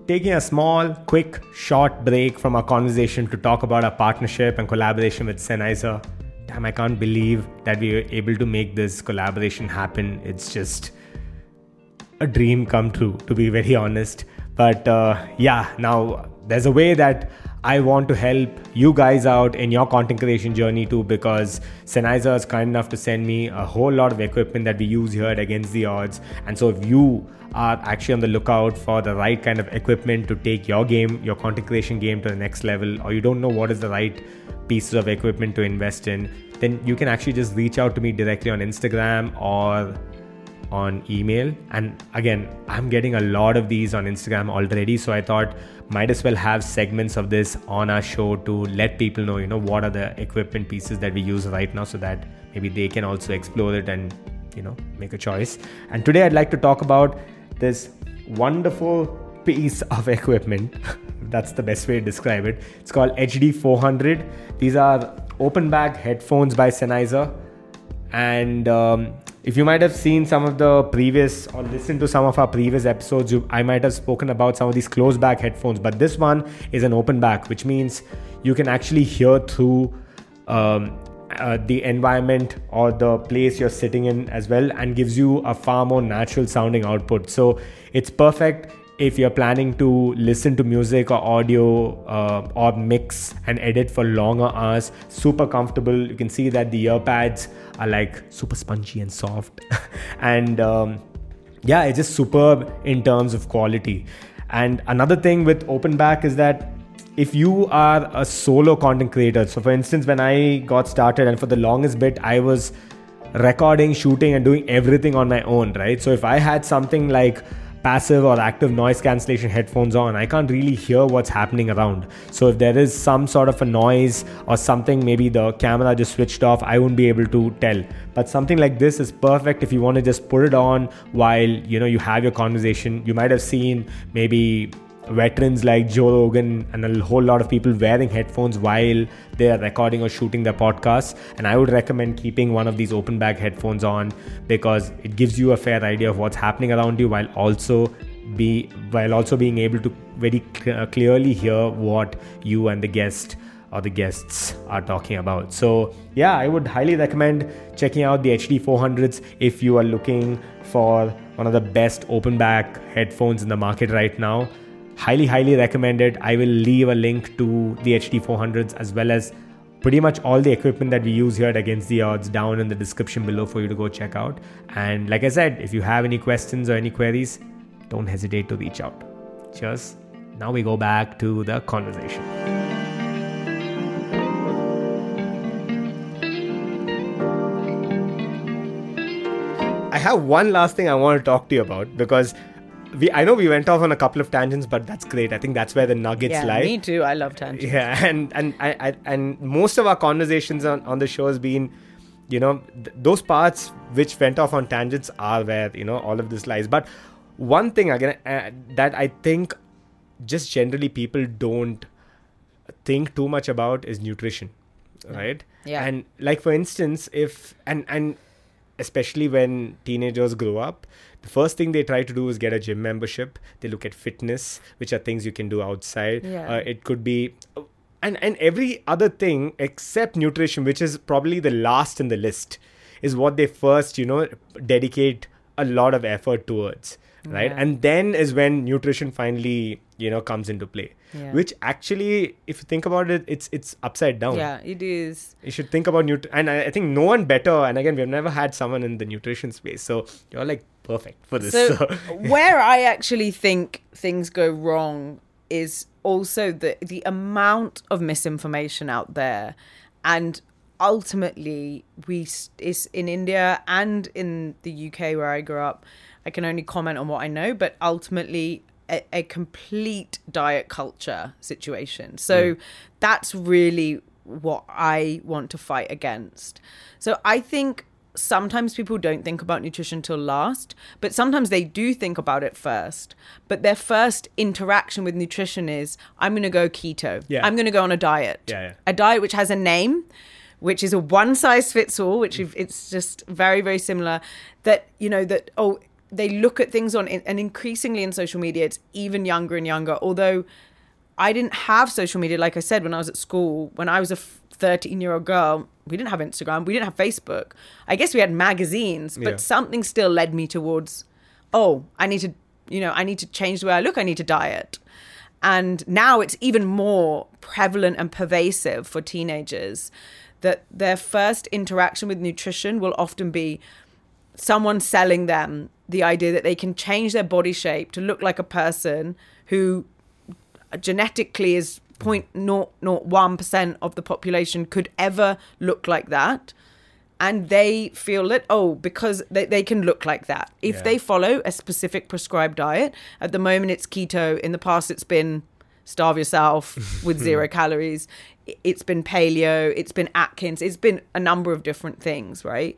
S2: Taking a small, quick, short break from our conversation to talk about our partnership and collaboration with Sennheiser. Damn, I can't believe that we were able to make this collaboration happen. It's just a dream come true, to be very honest. But uh, yeah, now there's a way that I want to help you guys out in your content creation journey too because Sennheiser is kind enough to send me a whole lot of equipment that we use here at Against the Odds. And so if you are actually on the lookout for the right kind of equipment to take your game, your content creation game to the next level, or you don't know what is the right pieces of equipment to invest in, then you can actually just reach out to me directly on Instagram or on email. And again, I'm getting a lot of these on Instagram already. So I thought might as well have segments of this on our show to let people know, you know, what are the equipment pieces that we use right now so that maybe they can also explore it and, you know, make a choice. And today I'd like to talk about this wonderful piece of equipment. That's the best way to describe it. It's called HD 400. These are open back headphones by Sennheiser. And um, if you might have seen some of the previous or listened to some of our previous episodes, you, I might have spoken about some of these closed back headphones, but this one is an open back, which means you can actually hear through um, uh, the environment or the place you're sitting in as well and gives you a far more natural sounding output. So it's perfect if you're planning to listen to music or audio uh, or mix and edit for longer hours super comfortable. You can see that the ear pads are like super spongy and soft. And um, yeah it's just superb in terms of quality. And another thing with open back is that if you are a solo content creator so for instance when i got started and for the longest bit i was recording shooting and doing everything on my own right? So if i had something like passive or active noise cancellation headphones on, I can't really hear what's happening around. So if there is some sort of a noise or something, maybe the camera just switched off, I won't be able to tell. But something like this is perfect if you want to just put it on while you know you have your conversation. You might have seen maybe veterans like Joe Rogan and a whole lot of people wearing headphones while they are recording or shooting their podcasts. And I would recommend keeping one of these open back headphones on because it gives you a fair idea of what's happening around you while also be while also being able to very cl- uh, clearly hear what you and the guest or the guests are talking about. So, yeah, I would highly recommend checking out the HD 400s if you are looking for one of the best open back headphones in the market right now highly highly recommended. I will leave a link to the hd 400s as well as pretty much all the equipment that we use here at against the odds down in the description below for you to go check out. And like i said if you have any questions or any queries don't hesitate to reach out. Cheers. Now we go back to the conversation. I have one last thing I want to talk to you about because we I know we went off on a couple of tangents, but that's great. I think that's where the nuggets
S1: yeah,
S2: lie.
S1: Me too. I love tangents.
S2: Yeah, and and I, I and most of our conversations on, on the show has been, you know, th- those parts which went off on tangents are where you know all of this lies. But one thing again uh, that I think just generally people don't think too much about is nutrition, right?
S1: Yeah.
S2: And like for instance, if and and especially when teenagers grow up the first thing they try to do is get a gym membership they look at fitness which are things you can do outside
S1: Yeah.
S2: uh, it could be and and every other thing except nutrition which is probably the last in the list is what they first you know dedicate a lot of effort towards right
S1: Yeah.
S2: and then is when nutrition finally you know comes into play
S1: Yeah.
S2: which actually if you think about it it's it's upside down
S1: Yeah, it is.
S2: you should think about nut and I, I think no one better and again we've never had someone in the nutrition space so you're like perfect for this
S1: So,
S2: so,
S1: where I actually think things go wrong is also the the amount of misinformation out there, and ultimately we is in India and in the UK where I grew up. I can only comment on what I know, but ultimately. A, a complete diet culture situation. So hmm. that's really what I want to fight against. So I think sometimes people don't think about nutrition till last, but sometimes they do think about it first. But their first interaction with nutrition is I'm going to go keto.
S2: Yeah.
S1: I'm going to go on a diet.
S2: Yeah, yeah.
S1: A diet which has a name, which is a one size fits all, which if it's just very, very similar. That, you know, that, oh, they look at things on, and increasingly in social media, it's even younger and younger. Although I didn't have social media, like I said, when I was at school. When I was a 13 year old girl, we didn't have Instagram, we didn't have Facebook. I guess we had magazines, but
S2: Yeah.
S1: something still led me towards, oh, I need to, you know, I need to change the way I look, I need to diet. And now it's even more prevalent and pervasive for teenagers that their first interaction with nutrition will often be someone selling them the idea that they can change their body shape to look like a person who genetically is 0.001% of the population could ever look like that. And they feel that oh because they, they can look like that. If
S2: Yeah.
S1: they follow a specific prescribed diet at the moment it's keto in the past it's been starve yourself with zero calories. It's been paleo it's been atkins it's been a number of different things right?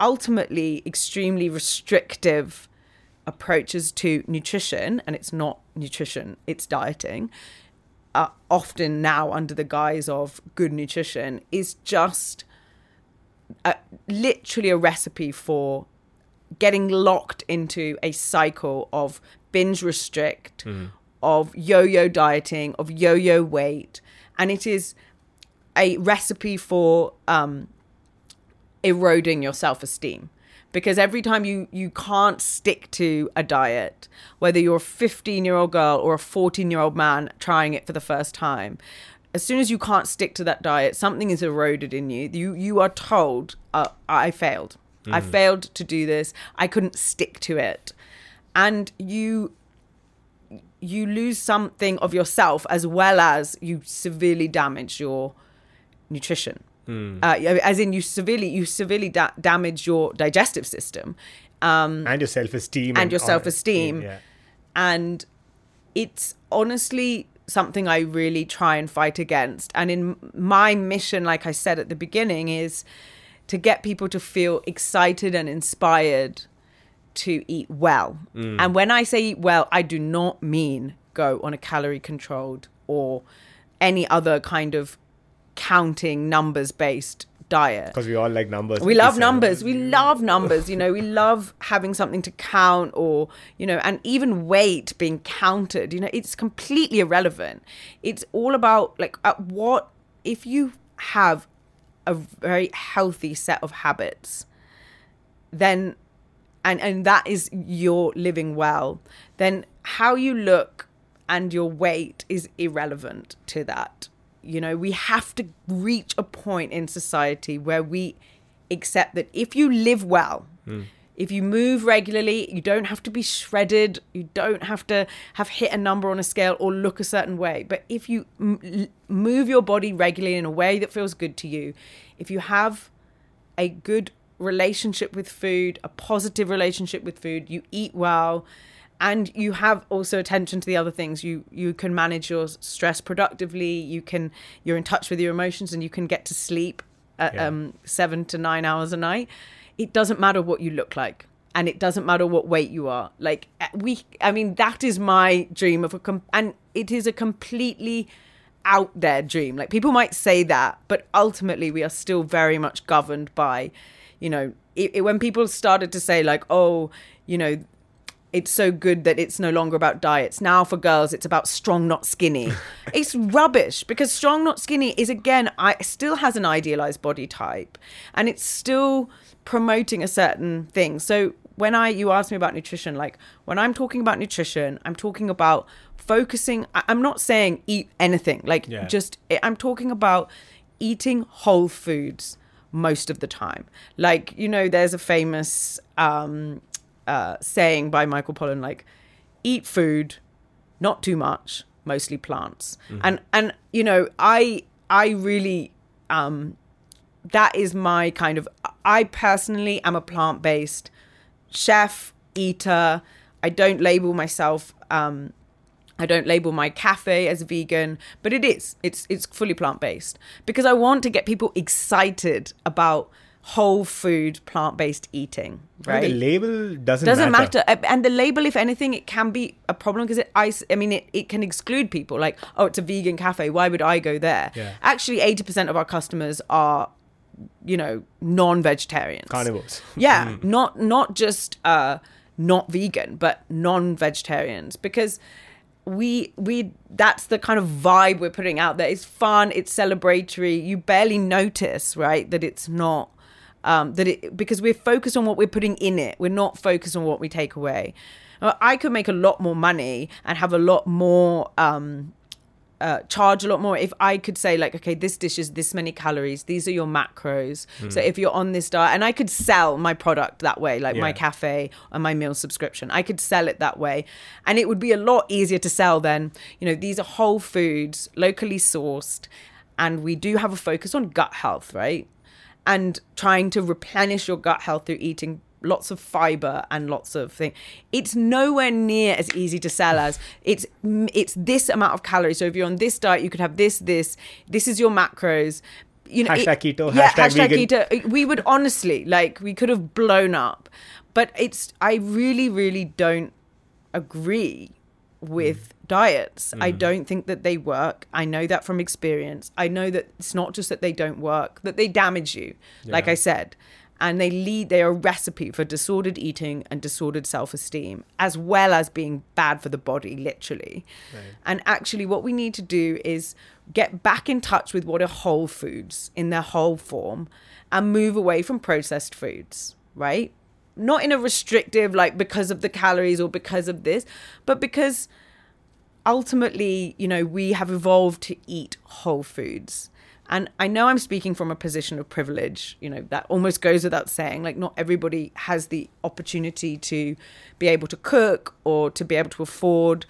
S1: Ultimately extremely restrictive approaches to nutrition and it's not nutrition it's dieting uh, often now under the guise of good nutrition is just a, literally a recipe for getting locked into a cycle of binge restrict, of yo yo dieting, of yo yo weight. And it is a recipe for um, eroding your self esteem. Because every time you, you can't stick to a diet, whether you're a 15 year old girl or a 14 year old man trying it for the first time, as soon as you can't stick to that diet, something is eroded in you. You you are told, uh, "I failed. I failed to do this. I couldn't stick to it," and you you lose something of yourself as well as you severely damage your nutrition. Uh, as in, you severely you severely da- damage your digestive system. Um,
S2: and your self-esteem
S1: and your self-esteem.
S2: yeah
S1: and it's honestly something I really try and fight against. And in my mission, like I said at the beginning, is to get people to feel excited and inspired to eat well. And when I say eat well, I do not mean go on a calorie controlled or any other kind of counting numbers based diet.
S2: because we all like numbers
S1: We love numbers. We love numbers. You know, we love having something to count or, you know, and even weight being counted. You know, it's completely irrelevant. It's all about like at what, if you have a very healthy set of habits, then, and, and that is your living well, then how you look and your weight is irrelevant to that. You know, we have to reach a point in society where we accept that if you live well, hmm. if you move regularly, you don't have to be shredded, you don't have to have hit a number on a scale or look a certain way. But if you m- move your body regularly in a way that feels good to you, if you have a good relationship with food, a positive relationship with food, you eat well, and you have also attention to the other things. You you can manage your stress productively. You can you're in touch with your emotions, and you can get to sleep at
S2: Yeah.
S1: um, seven to nine hours a night. It doesn't matter what you look like. And it doesn't matter what weight you are. Like uh, we, I mean, that is my dream of a, com- and it is a completely out there dream. Like people might say that, but ultimately we are still very much governed by, you know, it, it- when people started to say like, oh, you know, it's so good that it's no longer about diets. Now for girls, it's about strong, not skinny. it's rubbish because strong, not skinny is again, I still has an idealized body type, and it's still promoting a certain thing. So when I you asked me about nutrition, like when I'm talking about nutrition, I'm talking about focusing. I'm not saying eat anything. Like
S2: Yeah.
S1: just I'm talking about eating whole foods most of the time. Like, you know, there's a famous um, uh, saying by Michael Pollan, like, eat food, not too much, mostly plants. And, and, you know, I, I really, um, that is my kind of, I personally am a plant based chef, eater. I don't label myself, um, I don't label my cafe as vegan, but it is. It's it's fully plant based because I want to get people excited about whole food plant based eating.
S2: And
S1: Right?
S2: the label doesn't
S1: doesn't
S2: matter,
S1: matter. Uh, and the label if anything it can be a problem because it I, I mean it, it can exclude people like oh it's a vegan cafe why would i go there
S2: Yeah.
S1: actually 80% of our customers are you know non-vegetarians
S2: carnivores
S1: yeah not not just uh not vegan but non-vegetarians because we we that's the kind of vibe we're putting out there it's fun it's celebratory you barely notice right that it's not um that it because we're focused on what we're putting in it we're not focused on what we take away I could make a lot more money and have a lot more um, uh, charge a lot more if I could say like, okay, this dish is this many calories. These are your macros.
S2: Hmm.
S1: So if you're on this diet, and I could sell my product that way, like my cafe and my meal subscription, I could sell it that way, and it would be a lot easier to sell than you know these are whole foods, locally sourced, and we do have a focus on gut health, right? And trying to replenish your gut health through eating lots of fiber and lots of things. It's nowhere near as easy to sell as it's it's this amount of calories. So if you're on this diet, you could have this, this. This is your macros. You know,
S2: Hashtag keto,
S1: Yeah,
S2: hashtag
S1: hashtag keto. We would honestly like we could have blown up, but it's I really, really don't agree with diets. I mm. don't think that they work. I know that from experience. I know that it's not just that they don't work, that they damage you, like I said. And they lead, they are a recipe for disordered eating and disordered self esteem, as well as being bad for the body, literally. And actually, what we need to do is get back in touch with what are whole foods in their whole form and move away from processed foods, right? Not in a restrictive, like because of the calories or because of this, but because ultimately, you know, we have evolved to eat whole foods. And I know I'm speaking from a position of privilege, you know, that almost goes without saying. Like, not everybody has the opportunity to be able to cook or to be able to afford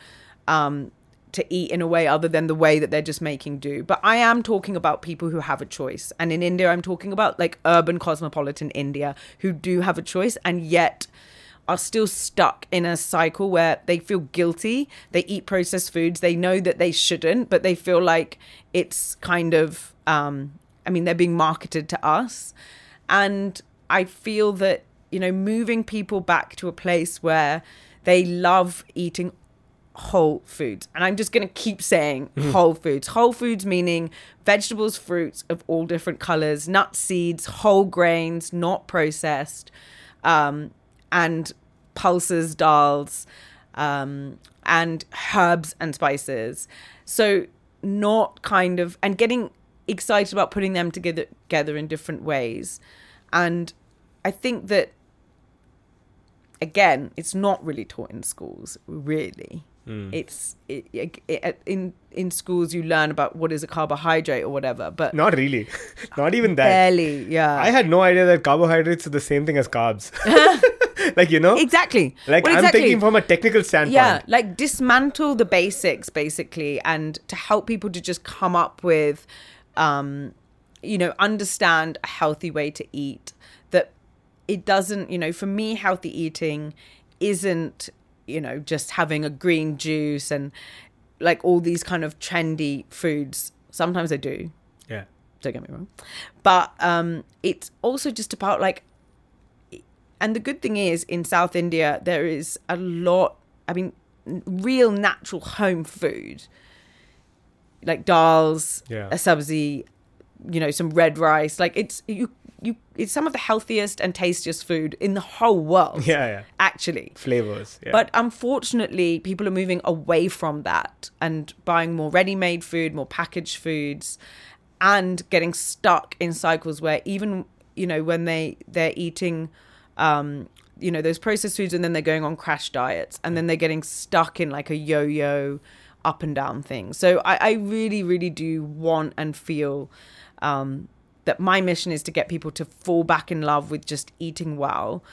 S1: um, to eat in a way other than the way that they're just making do. But I am talking about people who have a choice. And in India, I'm talking about like urban cosmopolitan India who do have a choice and yet are still stuck in a cycle where they feel guilty. They eat processed foods. They know that they shouldn't, but they feel like it's kind of, um, I mean, they're being marketed to us. And I feel that, you know, moving people back to a place where they love eating whole foods. And I'm just going to keep saying whole foods. Whole foods meaning vegetables, fruits of all different colors, nuts, seeds, whole grains, not processed, um, and pulses, dals, um, and herbs and spices. So not kind of and getting excited about putting them together together in different ways. And I think that again, it's not really taught in schools, really. It's it, it, it, in in schools you learn about what is a carbohydrate or whatever, but
S2: Not really. Not even that.
S1: barely, yeah.
S2: I had no idea that carbohydrates are the same thing as carbs. like, you know?
S1: exactly.
S2: Like,
S1: Well,
S2: I'm thinking from a technical standpoint.
S1: yeah like dismantle the basics basically and to help people to just come up with um you know understand a healthy way to eat that it doesn't you know for me healthy eating isn't you know just having a green juice and like all these kind of trendy foods. Sometimes i do.
S2: Yeah.
S1: don't get me wrong. But um it's also just about like and the good thing is in south india there is a lot i mean real natural home food. Like dals
S2: Yeah.
S1: a sabzi you know some red rice. Like it's you you it's some of the healthiest and tastiest food in the whole world
S2: Yeah, yeah.
S1: actually
S2: Flavors. Yeah.
S1: but unfortunately, people are moving away from that and buying more ready made food, more packaged foods, and getting stuck in cycles where even, you know, when they, they're eating, um, you know, those processed foods and then they're going on crash diets and then they're getting stuck in like a yo yo up and down thing. So I, I really, really do want and feel um, that my mission is to get people to fall back in love with just eating well.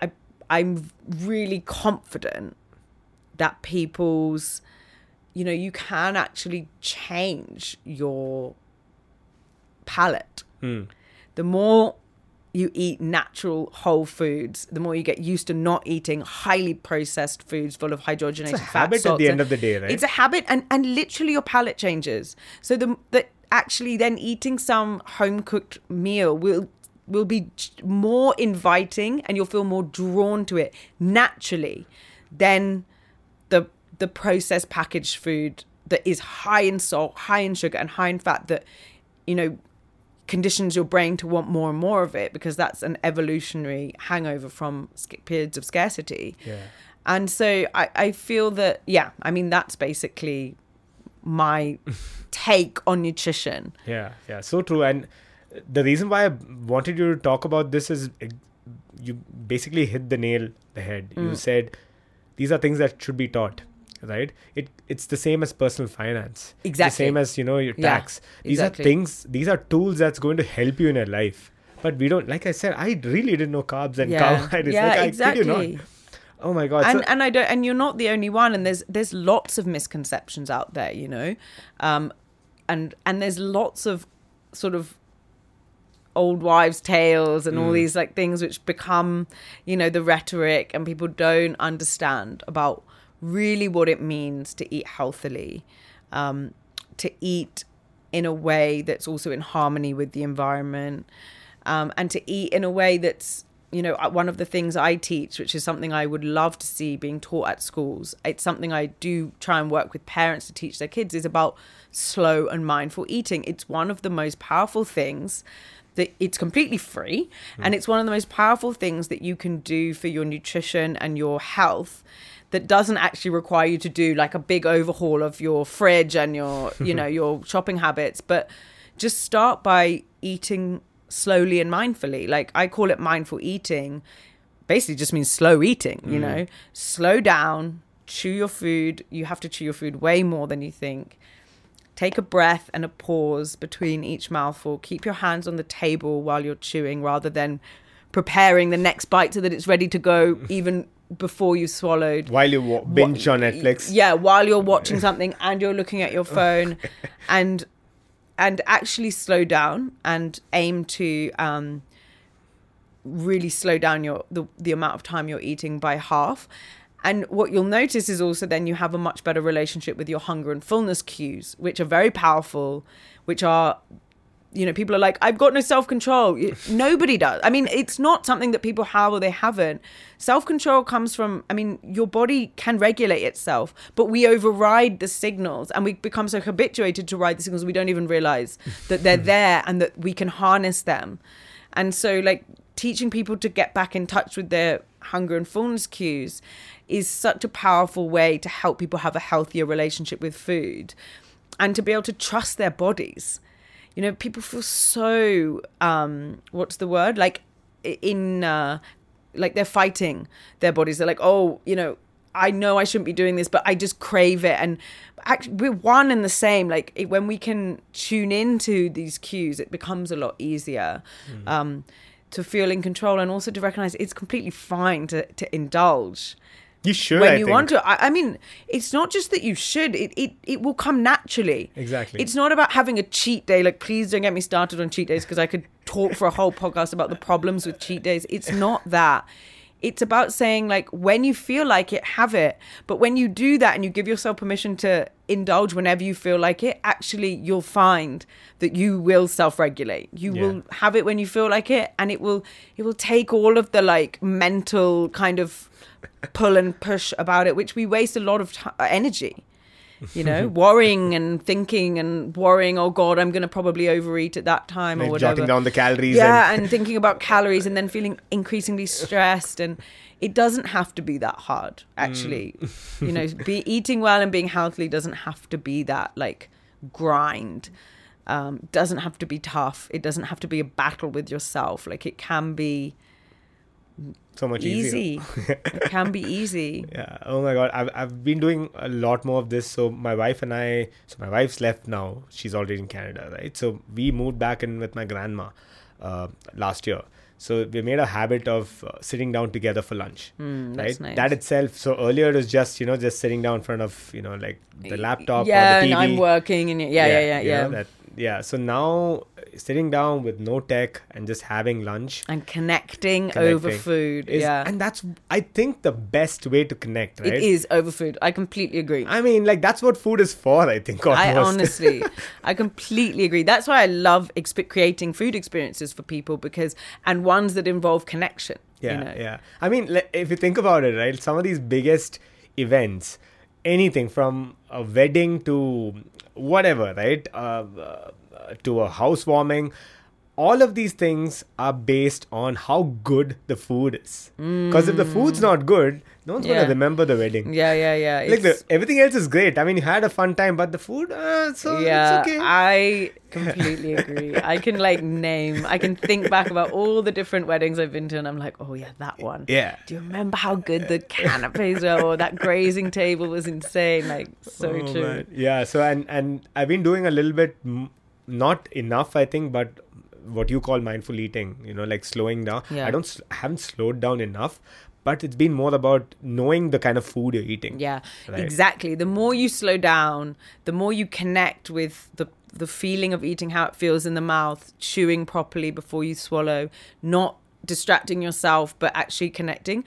S1: I, I'm really confident that people's, you know, you can actually change your palate. Hmm. The more you eat natural whole foods, the more you get used to not eating highly processed foods full of hydrogenated fats.
S2: It's a
S1: fat.
S2: habit at the end of the day, right?
S1: It's a habit, and and literally your palate changes. So the the actually then eating some home cooked meal will will be more inviting, and you'll feel more drawn to it naturally than the the processed packaged food that is high in salt, high in sugar, and high in fat. That you know conditions your brain to want more and more of it because that's an evolutionary hangover from periods of scarcity.
S2: Yeah.
S1: And so I, I feel that, yeah, I mean, that's basically my take on nutrition.
S2: Yeah, yeah, so true. And the reason why I wanted you to talk about this is uh, you basically hit the nail the head.
S1: Mm.
S2: You said these are things that should be taught right it it's the same as personal finance
S1: Exactly.
S2: the same as you know your
S1: Yeah,
S2: tax these
S1: exactly.
S2: are things these are tools that's going to help you in your life but we don't like i said i really didn't know carbs and
S1: Yeah,
S2: carbohydrates
S1: yeah,
S2: like,
S1: exactly.
S2: not. Oh my god
S1: and
S2: so,
S1: and I don't and you're not the only one and there's there's lots of misconceptions out there you know um and and there's lots of sort of old wives tales and all
S2: Mm.
S1: these like things which become you know the rhetoric and people don't understand about really what it means to eat healthily um to eat in a way that's also in harmony with the environment um, and to eat in a way that's you know uh, one of the things i teach which is something i would love to see being taught at schools it's something i do try and work with parents to teach their kids is about slow and mindful eating. It's one of the most powerful things that it's completely free and it's one of the most powerful things that you can do for your nutrition and your health that doesn't actually require you to do like a big overhaul of your fridge and your you know your shopping habits. But just start by eating slowly and mindfully. Like i call it mindful eating basically just means slow eating you mm. know? Slow down chew your food. You have to chew your food way more than you think. Take a breath and a pause between each mouthful. Keep your hands on the table while you're chewing rather than preparing the next bite so that it's ready to go even before you swallowed.
S2: While you wa- binge on netflix.
S1: yeah, while you're watching something and you're looking at your phone, and and actually slow down and aim to um, really slow down your the, the amount of time you're eating by half. And what you'll notice is also then you have a much better relationship with your hunger and fullness cues, which are very powerful, which are you know, people are like, I've got no self control. Nobody does. I mean, it's not something that people have or they haven't. Self control comes from, I mean, your body can regulate itself, but we override the signals and we become so habituated to ride the signals we don't even realize that they're there and that we can harness them. And so, like, teaching people to get back in touch with their hunger and fullness cues is such a powerful way to help people have a healthier relationship with food and to be able to trust their bodies you know people feel so um what's the word? Like in uh like they're fighting their bodies. They're like oh you know i know i shouldn't be doing this but i just crave it. And actually we're one and the same. Like it, when we can tune into these cues it becomes a lot easier um to feel in control and also to recognize it's completely fine to to indulge
S2: you should
S1: when
S2: I
S1: you
S2: think.
S1: want to. I, I mean, it's not just that you should. It, it it will come naturally.
S2: Exactly.
S1: It's not about having a cheat day. Like, please don't get me started on cheat days because I could talk for a whole podcast about the problems with cheat days. It's not that. It's about saying like when you feel like it, have it. But when you do that and you give yourself permission to indulge whenever you feel like it, actually you'll find that you will self-regulate. You
S2: Yeah.
S1: will have it when you feel like it, and it will it will take all of the like mental kind of pull and push about it, which we waste a lot of ti energy. You know, worrying and thinking and worrying. Oh God, I'm going to probably overeat at that time or whatever.
S2: jotting down the calories
S1: yeah,
S2: and
S1: and thinking about calories and then feeling increasingly stressed and. It doesn't have to be that hard, actually.
S2: Mm.
S1: you know, be eating well and being healthy doesn't have to be that like grind. Um, doesn't have to be tough. It doesn't have to be a battle with yourself. Like it can be
S2: so much easier.
S1: easy. it can be easy.
S2: Yeah. Oh my god. I've I've been doing a lot more of this. So my wife and I. So my wife's left now. She's already in Canada, right? So we moved back in with my grandma uh, last year. So we made a habit of uh, sitting down together for lunch,
S1: Mm,
S2: right?
S1: nice.
S2: That itself. So earlier it was just you know just sitting down in front of you know like the laptop
S1: yeah,
S2: or the
S1: and
S2: TV.
S1: I'm working, and yeah, yeah, yeah,
S2: you
S1: yeah.
S2: know, that, yeah. So now sitting down with no tech and just having lunch
S1: and connecting, over food.
S2: is,
S1: yeah,
S2: and that's I think the best way to connect, right?
S1: it is over food. I completely agree.
S2: I mean, like that's what food is for. I think. Almost.
S1: I honestly, I completely agree. That's why I love exp- creating food experiences for people because, and ones that involve connection.
S2: yeah,
S1: you know?
S2: yeah. I mean, if you think about it, right? Some of these biggest events, anything from a wedding to whatever, right? Uh, uh, to a housewarming. all of these things are based on how good the food is. Because if the food's not good, no one's
S1: Yeah.
S2: gonna remember the wedding.
S1: Yeah, yeah, yeah.
S2: Like the, everything else is great. I mean, you had a fun time, but the food, uh, so
S1: yeah,
S2: it's okay.
S1: I completely agree. I can like name, I can think back about all the different weddings I've been to, and I'm like, oh yeah, that one.
S2: yeah.
S1: Do you remember how good the canapes were? Or that grazing table was insane. Like so
S2: Oh,
S1: true.
S2: man. Yeah. So and and I've been doing a little bit, not enough, I think, but what you call mindful eating. You know, like slowing down.
S1: Yeah.
S2: I don't. I haven't slowed down enough, but it's been more about knowing the kind of food you're eating.
S1: Yeah,
S2: Right.
S1: exactly. The more you slow down, the more you connect with the the feeling of eating, how it feels in the mouth, chewing properly before you swallow, not distracting yourself, but actually connecting.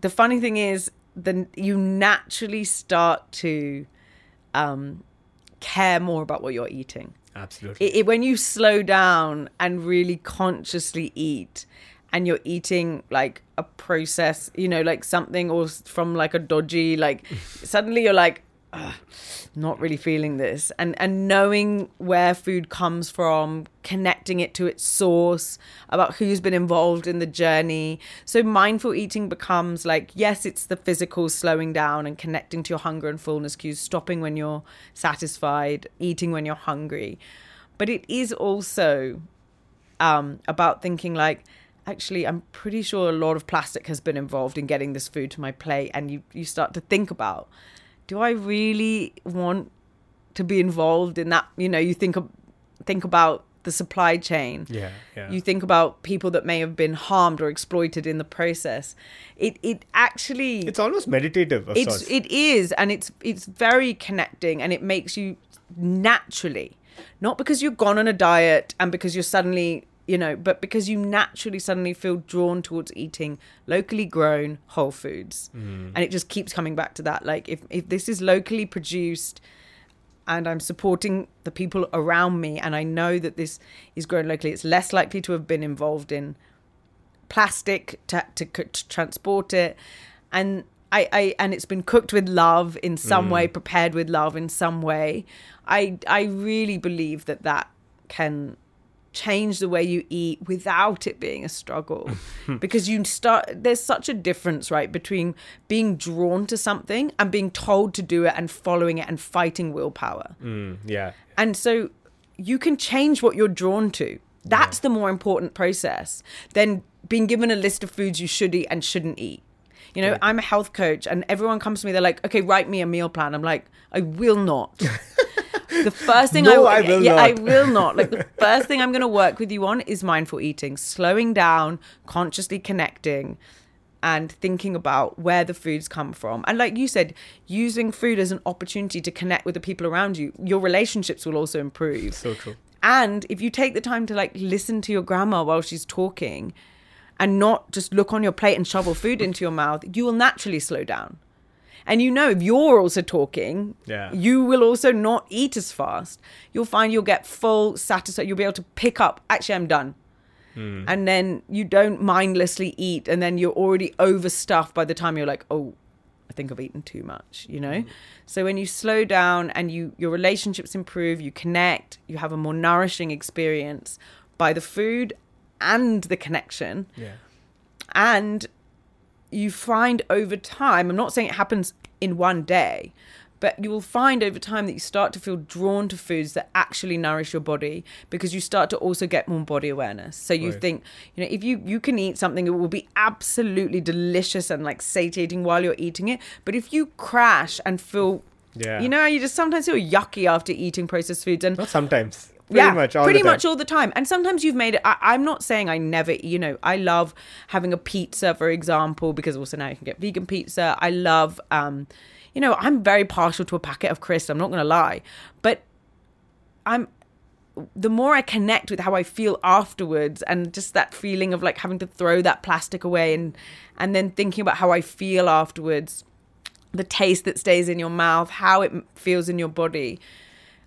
S1: The funny thing is, then you naturally start to um, care more about what you're eating
S2: Absolutely.
S1: it, it, when you slow down and really consciously eat and you're eating like a process you know like something or from like a dodgy like suddenly you're like not really feeling this. And and knowing where food comes from connecting it to its source about who's been involved in the journey. So mindful eating becomes like yes it's the physical slowing down and connecting to your hunger and fullness cues stopping when you're satisfied eating when you're hungry. But it is also um, about thinking like actually i'm pretty sure a lot of plastic has been involved in getting this food to my plate and you, you start to think about do i really want to be involved in that you know you think think about the supply chain
S2: yeah. Yeah.
S1: you think about people that may have been harmed or exploited in the process it it actually
S2: it's almost meditative. Of
S1: it's
S2: sorts.
S1: it is and it's it's very connecting and it makes you naturally not because you've gone on a diet and because you're suddenly you know but because you naturally suddenly feel drawn towards eating locally grown whole foods. Mm. And it just keeps coming back to that. Like if if this is locally produced and I'm supporting the people around me and I know that this is grown locally it's less likely to have been involved in plastic to, to, to transport it. And I, I and it's been cooked with love in some mm. way prepared with love in some way. I i really believe that that can change the way you eat without it being a struggle because you start there's such a difference right between being drawn to something and being told to do it and following it and fighting willpower
S2: Mm, yeah.
S1: and so you can change what you're drawn to. That's the more important process than being given a list of foods you should eat and shouldn't eat. You know. I'm a health coach and everyone comes to me, they're like, okay, write me a meal plan. I'm like, I will not. the first thing
S2: No,
S1: I,
S2: I will
S1: yeah, I
S2: not.
S1: will not. Like the first thing I'm going to work with you on is mindful eating, slowing down, consciously connecting and thinking about where the foods come from. And like you said, using food as an opportunity to connect with the people around you, your relationships will also improve.
S2: So true.
S1: And if you take the time to like listen to your grandma while she's talking and not just look on your plate and shovel food into your mouth, you will naturally slow down. And you know, if you're also talking,
S2: Yeah.
S1: you will also not eat as fast. You'll find you'll get full, satisfied. You'll be able to pick up, actually, I'm done. Hmm. And then you don't mindlessly eat. And then you're already overstuffed by the time you're like, oh, I think I've eaten too much, you know? Hmm. So when you slow down and you your relationships improve, you connect, you have a more nourishing experience by the food and the connection
S2: Yeah.
S1: and you find over time i'm not saying it happens in one day but you will find over time that you start to feel drawn to foods that actually nourish your body because you start to also get more body awareness so you
S2: Right.
S1: think you know if you you can eat something it will be absolutely delicious and like satiating while you're eating it but if you crash and feel
S2: Yeah.
S1: you know you just sometimes feel yucky after eating processed foods and
S2: Not sometimes. Pretty much all
S1: pretty
S2: the time.
S1: much all the time. And sometimes you've made it. I, I'm not saying I never, you know, I love having a pizza, for example, because also now you can get vegan pizza. I love, um, you know, I'm very partial to a packet of crisps. I'm not going to lie, but I'm. The more I connect with how I feel afterwards, and just that feeling of like having to throw that plastic away, and and then thinking about how I feel afterwards, the taste that stays in your mouth, how it feels in your body.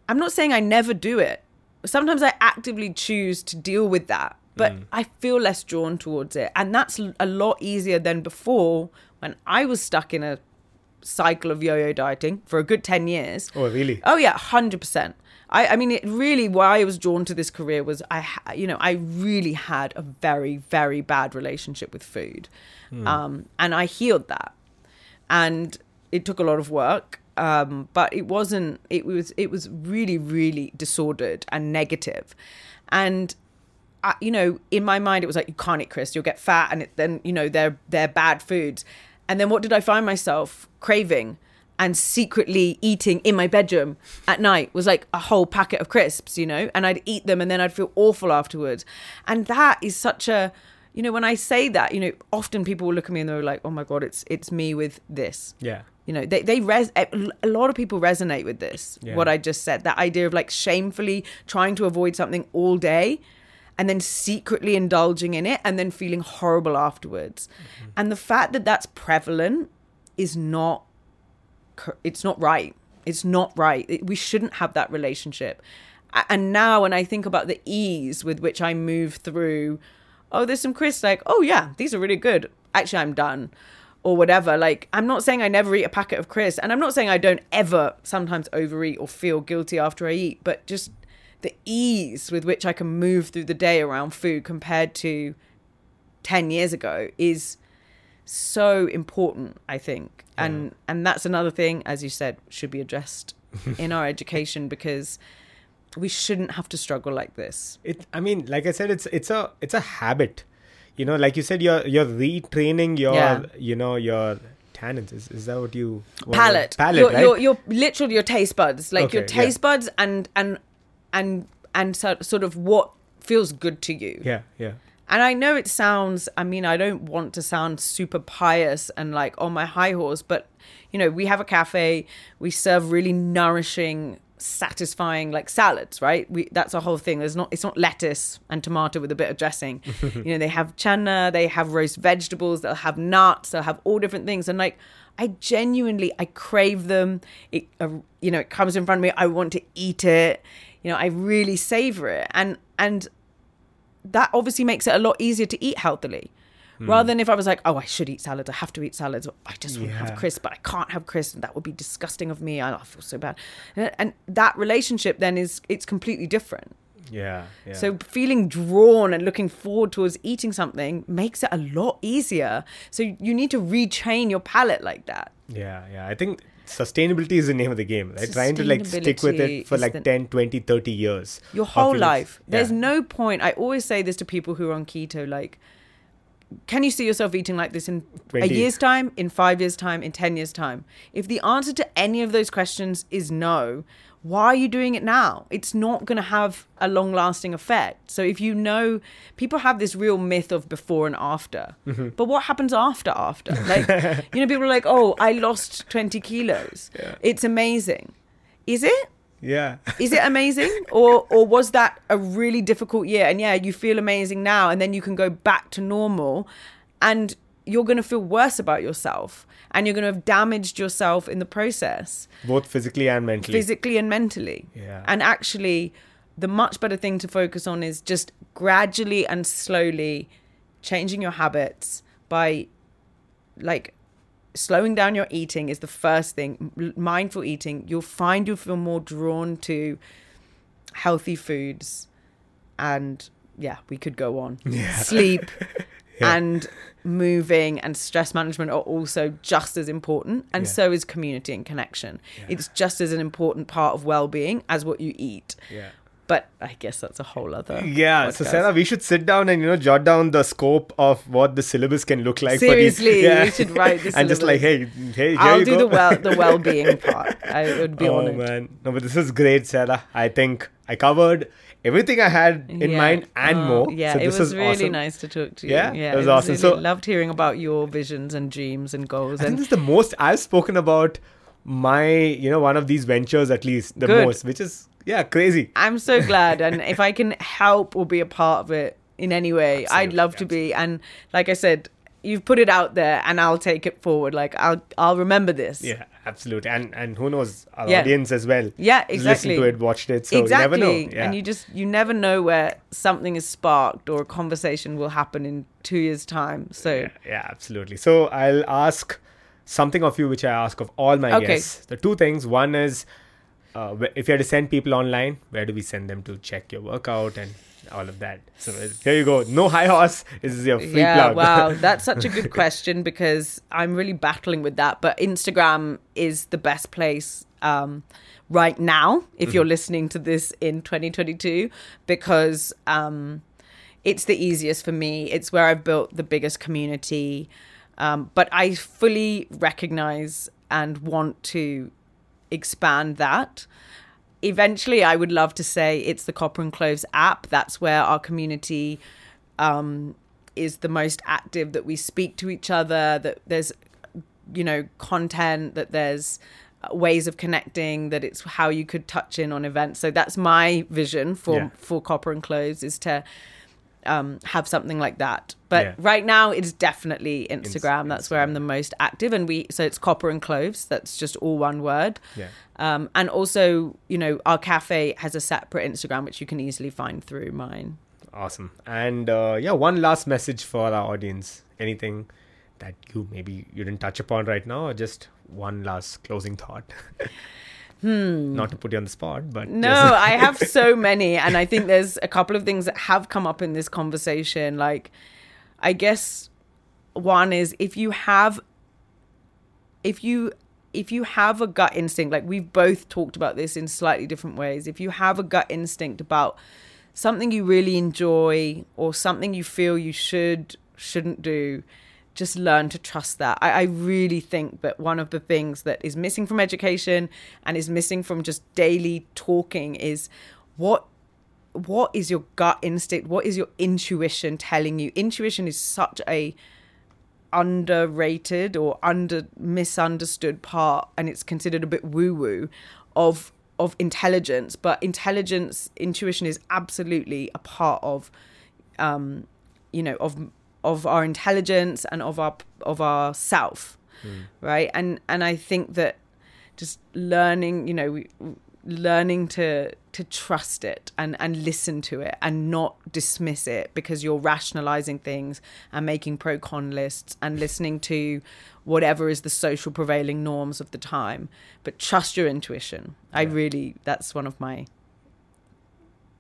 S1: I'm not saying I never do it. Sometimes I actively choose to deal with that, but I feel less drawn towards it. And that's a lot easier than before when I was stuck in a cycle of yo-yo dieting for a good 10 years.
S2: Oh, really?
S1: Oh yeah, 100%. I, I mean, it really, why I was drawn to this career was I, you know, I really had a very, very bad relationship with food. Um, and I healed that. And it took a lot of work. Um, but it wasn't, it was, it was really, really disordered and. And I, you know, in my mind, it was like you can't eat crisps, you'll get fat, and it, then you know they're they're bad foods. And then what did I find myself craving and secretly eating in my bedroom at night was like a whole packet of crisps, you know, and I'd eat them and then I'd feel awful afterwards. And that is such a, you know, when I say that, you know, often people will look at me and they're like, oh my god, it's it's me with this.
S2: Yeah.
S1: You know, they they res- a lot of people resonate with this.
S2: Yeah.
S1: What I just said, that idea of like shamefully trying to avoid something all day, and then secretly indulging in it, and then feeling horrible afterwards. Mm-hmm. And the fact that that's prevalent is not, it's not right. It's not right. It- we shouldn't have that relationship. And now, when I think about the ease with which I move through, oh, there's some crisps, like, oh yeah, these are really good. Actually, I'm done or whatever. Like, I'm not saying I never eat a packet of crisps, and I'm not saying I don't ever sometimes overeat or feel guilty after I eat, but just the ease with which I can move through the day around food compared to 10 years ago is so important, I think. And and that's another thing, as you said, should be addressed in our education because we shouldn't have to struggle like this.
S2: It. I mean, like I said, it's it's a it's a habit. You know, like you said, you're you're retraining your
S1: Yeah.
S2: you know your tannins. Is, is that what you what-
S1: palate,
S2: Palate,
S1: your,
S2: right?
S1: your, your literal your taste buds, like your
S2: Okay, yeah.
S1: taste buds, and and and and so, sort of what feels good to you.
S2: yeah, yeah.
S1: And I know it sounds, I mean, I don't want to sound super pious and like on my high horse, but you know, we have a cafe, we serve really nourishing, satisfying like salads, right? We that's a whole thing. There's not it's not lettuce and tomato with a bit of dressing. you know, they have chana, they have roast vegetables, they'll have nuts, they'll have all different things. And like I genuinely I crave them. It uh, you know, it comes in front of me, I want to eat it. You know, I really savor it. And and that obviously makes it a lot easier to eat healthily.
S2: Hmm.
S1: Rather than if I was like, oh, I should eat salads, I have to eat salads, or I just want to
S2: Yeah.
S1: have crisps, but I can't have crisps, and that would be disgusting of me. I I feel so bad. And- And that relationship then is it's completely different.
S2: Yeah, yeah.
S1: So feeling drawn and looking forward towards eating something makes it a lot easier. So you need to retrain your palate like that.
S2: Yeah, yeah. I think sustainability is the name of the game, right? Trying to like stick with it for like
S1: the-
S2: 10, 20, 30 years.
S1: your whole life. There's
S2: Yeah.
S1: no point. I always say this to people who are on keto like can you see yourself eating like this in a year's time, in 5 years time, in 10 years time? If the answer to any of those questions is no, why are you doing it now? It's not going to have a long lasting effect. So if you know people have this real myth of before and after.
S2: Mm-hmm.
S1: But what happens after after? Like you know people are like, "Oh, I lost 20 kilos."
S2: Yeah.
S1: It's amazing. Is it?
S2: Yeah.
S1: Is it amazing, or or was that a really difficult year? And yeah, you feel amazing now, and then you can go back to normal, and you're going to feel worse about yourself, and you're going to have damaged yourself in the process,
S2: Both physically and mentally.
S1: physically and mentally.
S2: Yeah.
S1: And actually, the much better thing to focus on is just gradually and slowly changing your habits by, like, slowing down your eating is the first thing mindful eating you'll find you'll feel more drawn to healthy foods and yeah we could go on sleep
S2: Yeah.
S1: and moving and stress management are also just as important and
S2: Yeah.
S1: so is community and connection
S2: Yeah.
S1: it's just as an important part of well-being as what you eat
S2: yeah.
S1: But i guess that's a whole other
S2: Yeah, so. Sarah, we should sit down and you know jot down the scope of what the syllabus can look like.
S1: Seriously,
S2: yeah.
S1: you should write the
S2: and just like, hey, hey,
S1: i'll do
S2: go.
S1: the well the well-being part i would be
S2: oh
S1: honored
S2: man, no, but this is great, Sarah. I think I covered everything I had in
S1: Yeah.
S2: mind and
S1: Oh,
S2: more.
S1: Yeah,
S2: so
S1: it was really
S2: awesome.
S1: nice to talk to you.
S2: Yeah?
S1: yeah,
S2: It was
S1: it
S2: awesome.
S1: Really
S2: So-
S1: loved hearing about your visions and dreams and goals.
S2: I think
S1: And
S2: this is the most I've spoken about my, you know, one of these ventures at least the
S1: Good.
S2: most, which is yeah, crazy.
S1: I'm so glad. And if I can help or be a part of it in any way, I'd
S2: Absolutely,
S1: love to be. And like I said, you've put it out there, and I'll take it forward. Like I'll I'll remember this.
S2: Yeah, absolutely. And and who knows, our
S1: Yeah.
S2: audience as well.
S1: Yeah, exactly.
S2: Listened to it, watched it. So
S1: exactly.
S2: you never know. Yeah.
S1: And you just you never know where something is sparked or a conversation will happen in two years' time. So
S2: yeah, yeah, absolutely. So I'll ask something of you which I ask of all my
S1: Okay.
S2: guests. The two things. One is uh, if you had to send people online, where do we send them to check your workout and all of that? So uh, here you go. No high horse. This is your free
S1: yeah,
S2: plug.
S1: wow, that's such a good question because I'm really battling with that. But Instagram is the best place um, right now if you're listening to this in 2022 because um, it's the easiest for me. It's where I've built the biggest community. Um, but I fully recognize and want to expand that. Eventually i would love to say it's the Copper and Cloves app. That's where our community um, is the most active that we speak to each other that there's you know content that there's uh, ways of connecting that it's how you could touch in on events. So that's my vision for
S2: Yeah.
S1: for Copper and Cloves is to um, have something like that but
S2: Yeah.
S1: right now it's definitely instagram
S2: Ins-
S1: that's where i'm the most active and we so it's copper and cloves that's just all one word
S2: Yeah.
S1: um, and also you know our cafe has a separate instagram which you can easily find through mine
S2: Awesome. And uh, yeah, one last message for our audience. Anything that you maybe you didn't touch upon right now, or just one last closing thought? hmm. Not to put you on the spot, but
S1: No, I have so many. And I think there's a couple of things that have come up in this conversation. Like, I guess one is if you have, if you, if you have a gut instinct, like we've both talked about this in slightly different ways, if you have a gut instinct about something you really enjoy or something you feel you should, shouldn't do, just learn to trust that. I, I really think that one of the things that is missing from education and is missing from just daily talking is what what is your gut instinct? What is your intuition telling you? Intuition is such a underrated or under misunderstood part and it's considered a bit woo woo of of intelligence but intelligence intuition is absolutely a part of um you know of of our intelligence and of our of our self hmm. right? And and i think that just learning you know we- learning to to trust it and and listen to it and not dismiss it because you're rationalizing things and making pro con lists and listening to whatever is the social prevailing norms of the time. But trust your intuition. I really that's one of my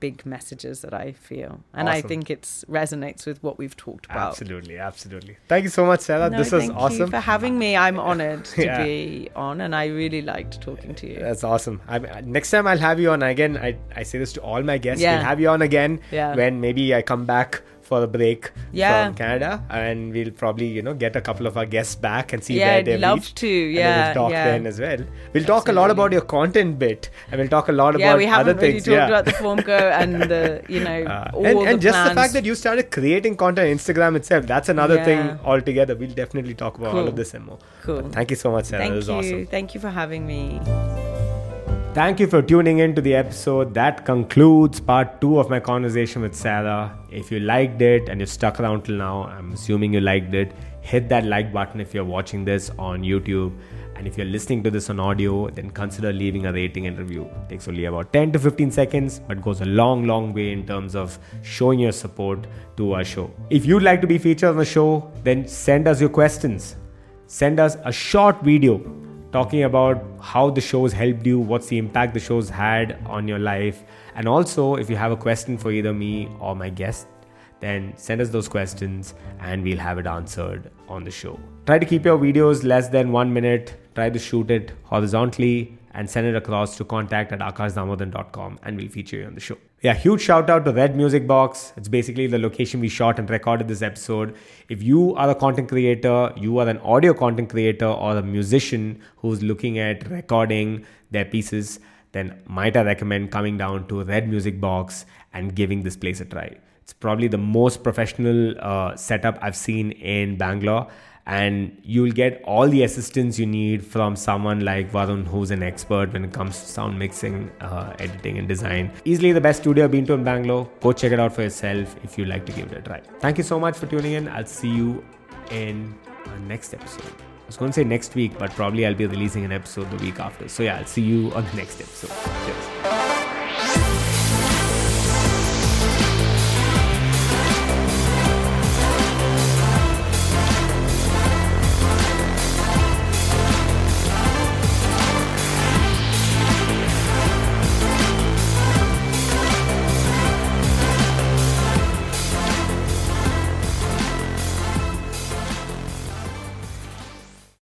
S1: big messages that i feel and i think it resonates with what we've talked about
S2: absolutely, absolutely. Thank you so much, Sarah.
S1: no,
S2: this was
S1: thank
S2: awesome.
S1: you for having me. I'm honored to
S2: Yeah.
S1: be on, and I really liked talking to you.
S2: That's awesome. I, next time I'll have you on again. I, I say this to all my guests.
S1: Yeah.
S2: We'll have you on again
S1: Yeah.
S2: when maybe I come back for a break
S1: Yeah.
S2: from Canada, and we'll probably you know get a couple of our guests back and see
S1: Yeah,
S2: where they've
S1: love
S2: reached.
S1: to. Yeah,
S2: we'll talk
S1: yeah.
S2: then as well. We'll talk a lot about your content bit, and we'll talk a lot
S1: yeah,
S2: about
S1: we
S2: other
S1: haven't really
S2: things.
S1: talked about the form go and the you know
S2: Uh,
S1: all
S2: and
S1: the
S2: and just the fact that you started creating content on Instagram itself, that's another thing altogether. We'll definitely talk about all of this and more.
S1: cool.
S2: Thank you so much, Sarah.
S1: Thank you.
S2: awesome.
S1: Thank you for having me.
S2: Thank you for tuning in to the episode. That concludes part two of my conversation with Sarah. If you liked it and you stuck around till now, I'm assuming you liked it. Hit that like button if you're watching this on YouTube. And if you're listening to this on audio, then consider leaving a rating and review. It takes only about 10 to 15 seconds, but goes a long, long way in terms of showing your support to our show. If you'd like to be featured on the show, then send us your questions. Send us a short video talking about how the show's helped you, what's the impact the show's had on your life. And also, if you have a question for either me or my guest, then send us those questions and we'll have it answered on the show. Try to keep your videos less than one minute. Try to shoot it horizontally and send it across to contact at akashdamodan.com and we'll feature you on the show. Yeah, huge shout out to Red Music Box. It's basically the location we shot and recorded this episode. If you are a content creator, you are an audio content creator or a musician who's looking at recording their pieces, then might I recommend coming down to Red Music Box and giving this place a try. It's probably the most professional uh, setup I've seen in Bangalore and you'll get all the assistance you need from someone like Varun, who's an expert when it comes to sound mixing, uh, editing, and design. Easily the best studio I've been to in Bangalore. Go check it out for yourself if you'd like to give it a try. Thank you so much for tuning in. I'll see you in our next episode. I was going to say next week, but probably I'll be releasing an episode the week after. So, yeah, I'll see you on the next episode.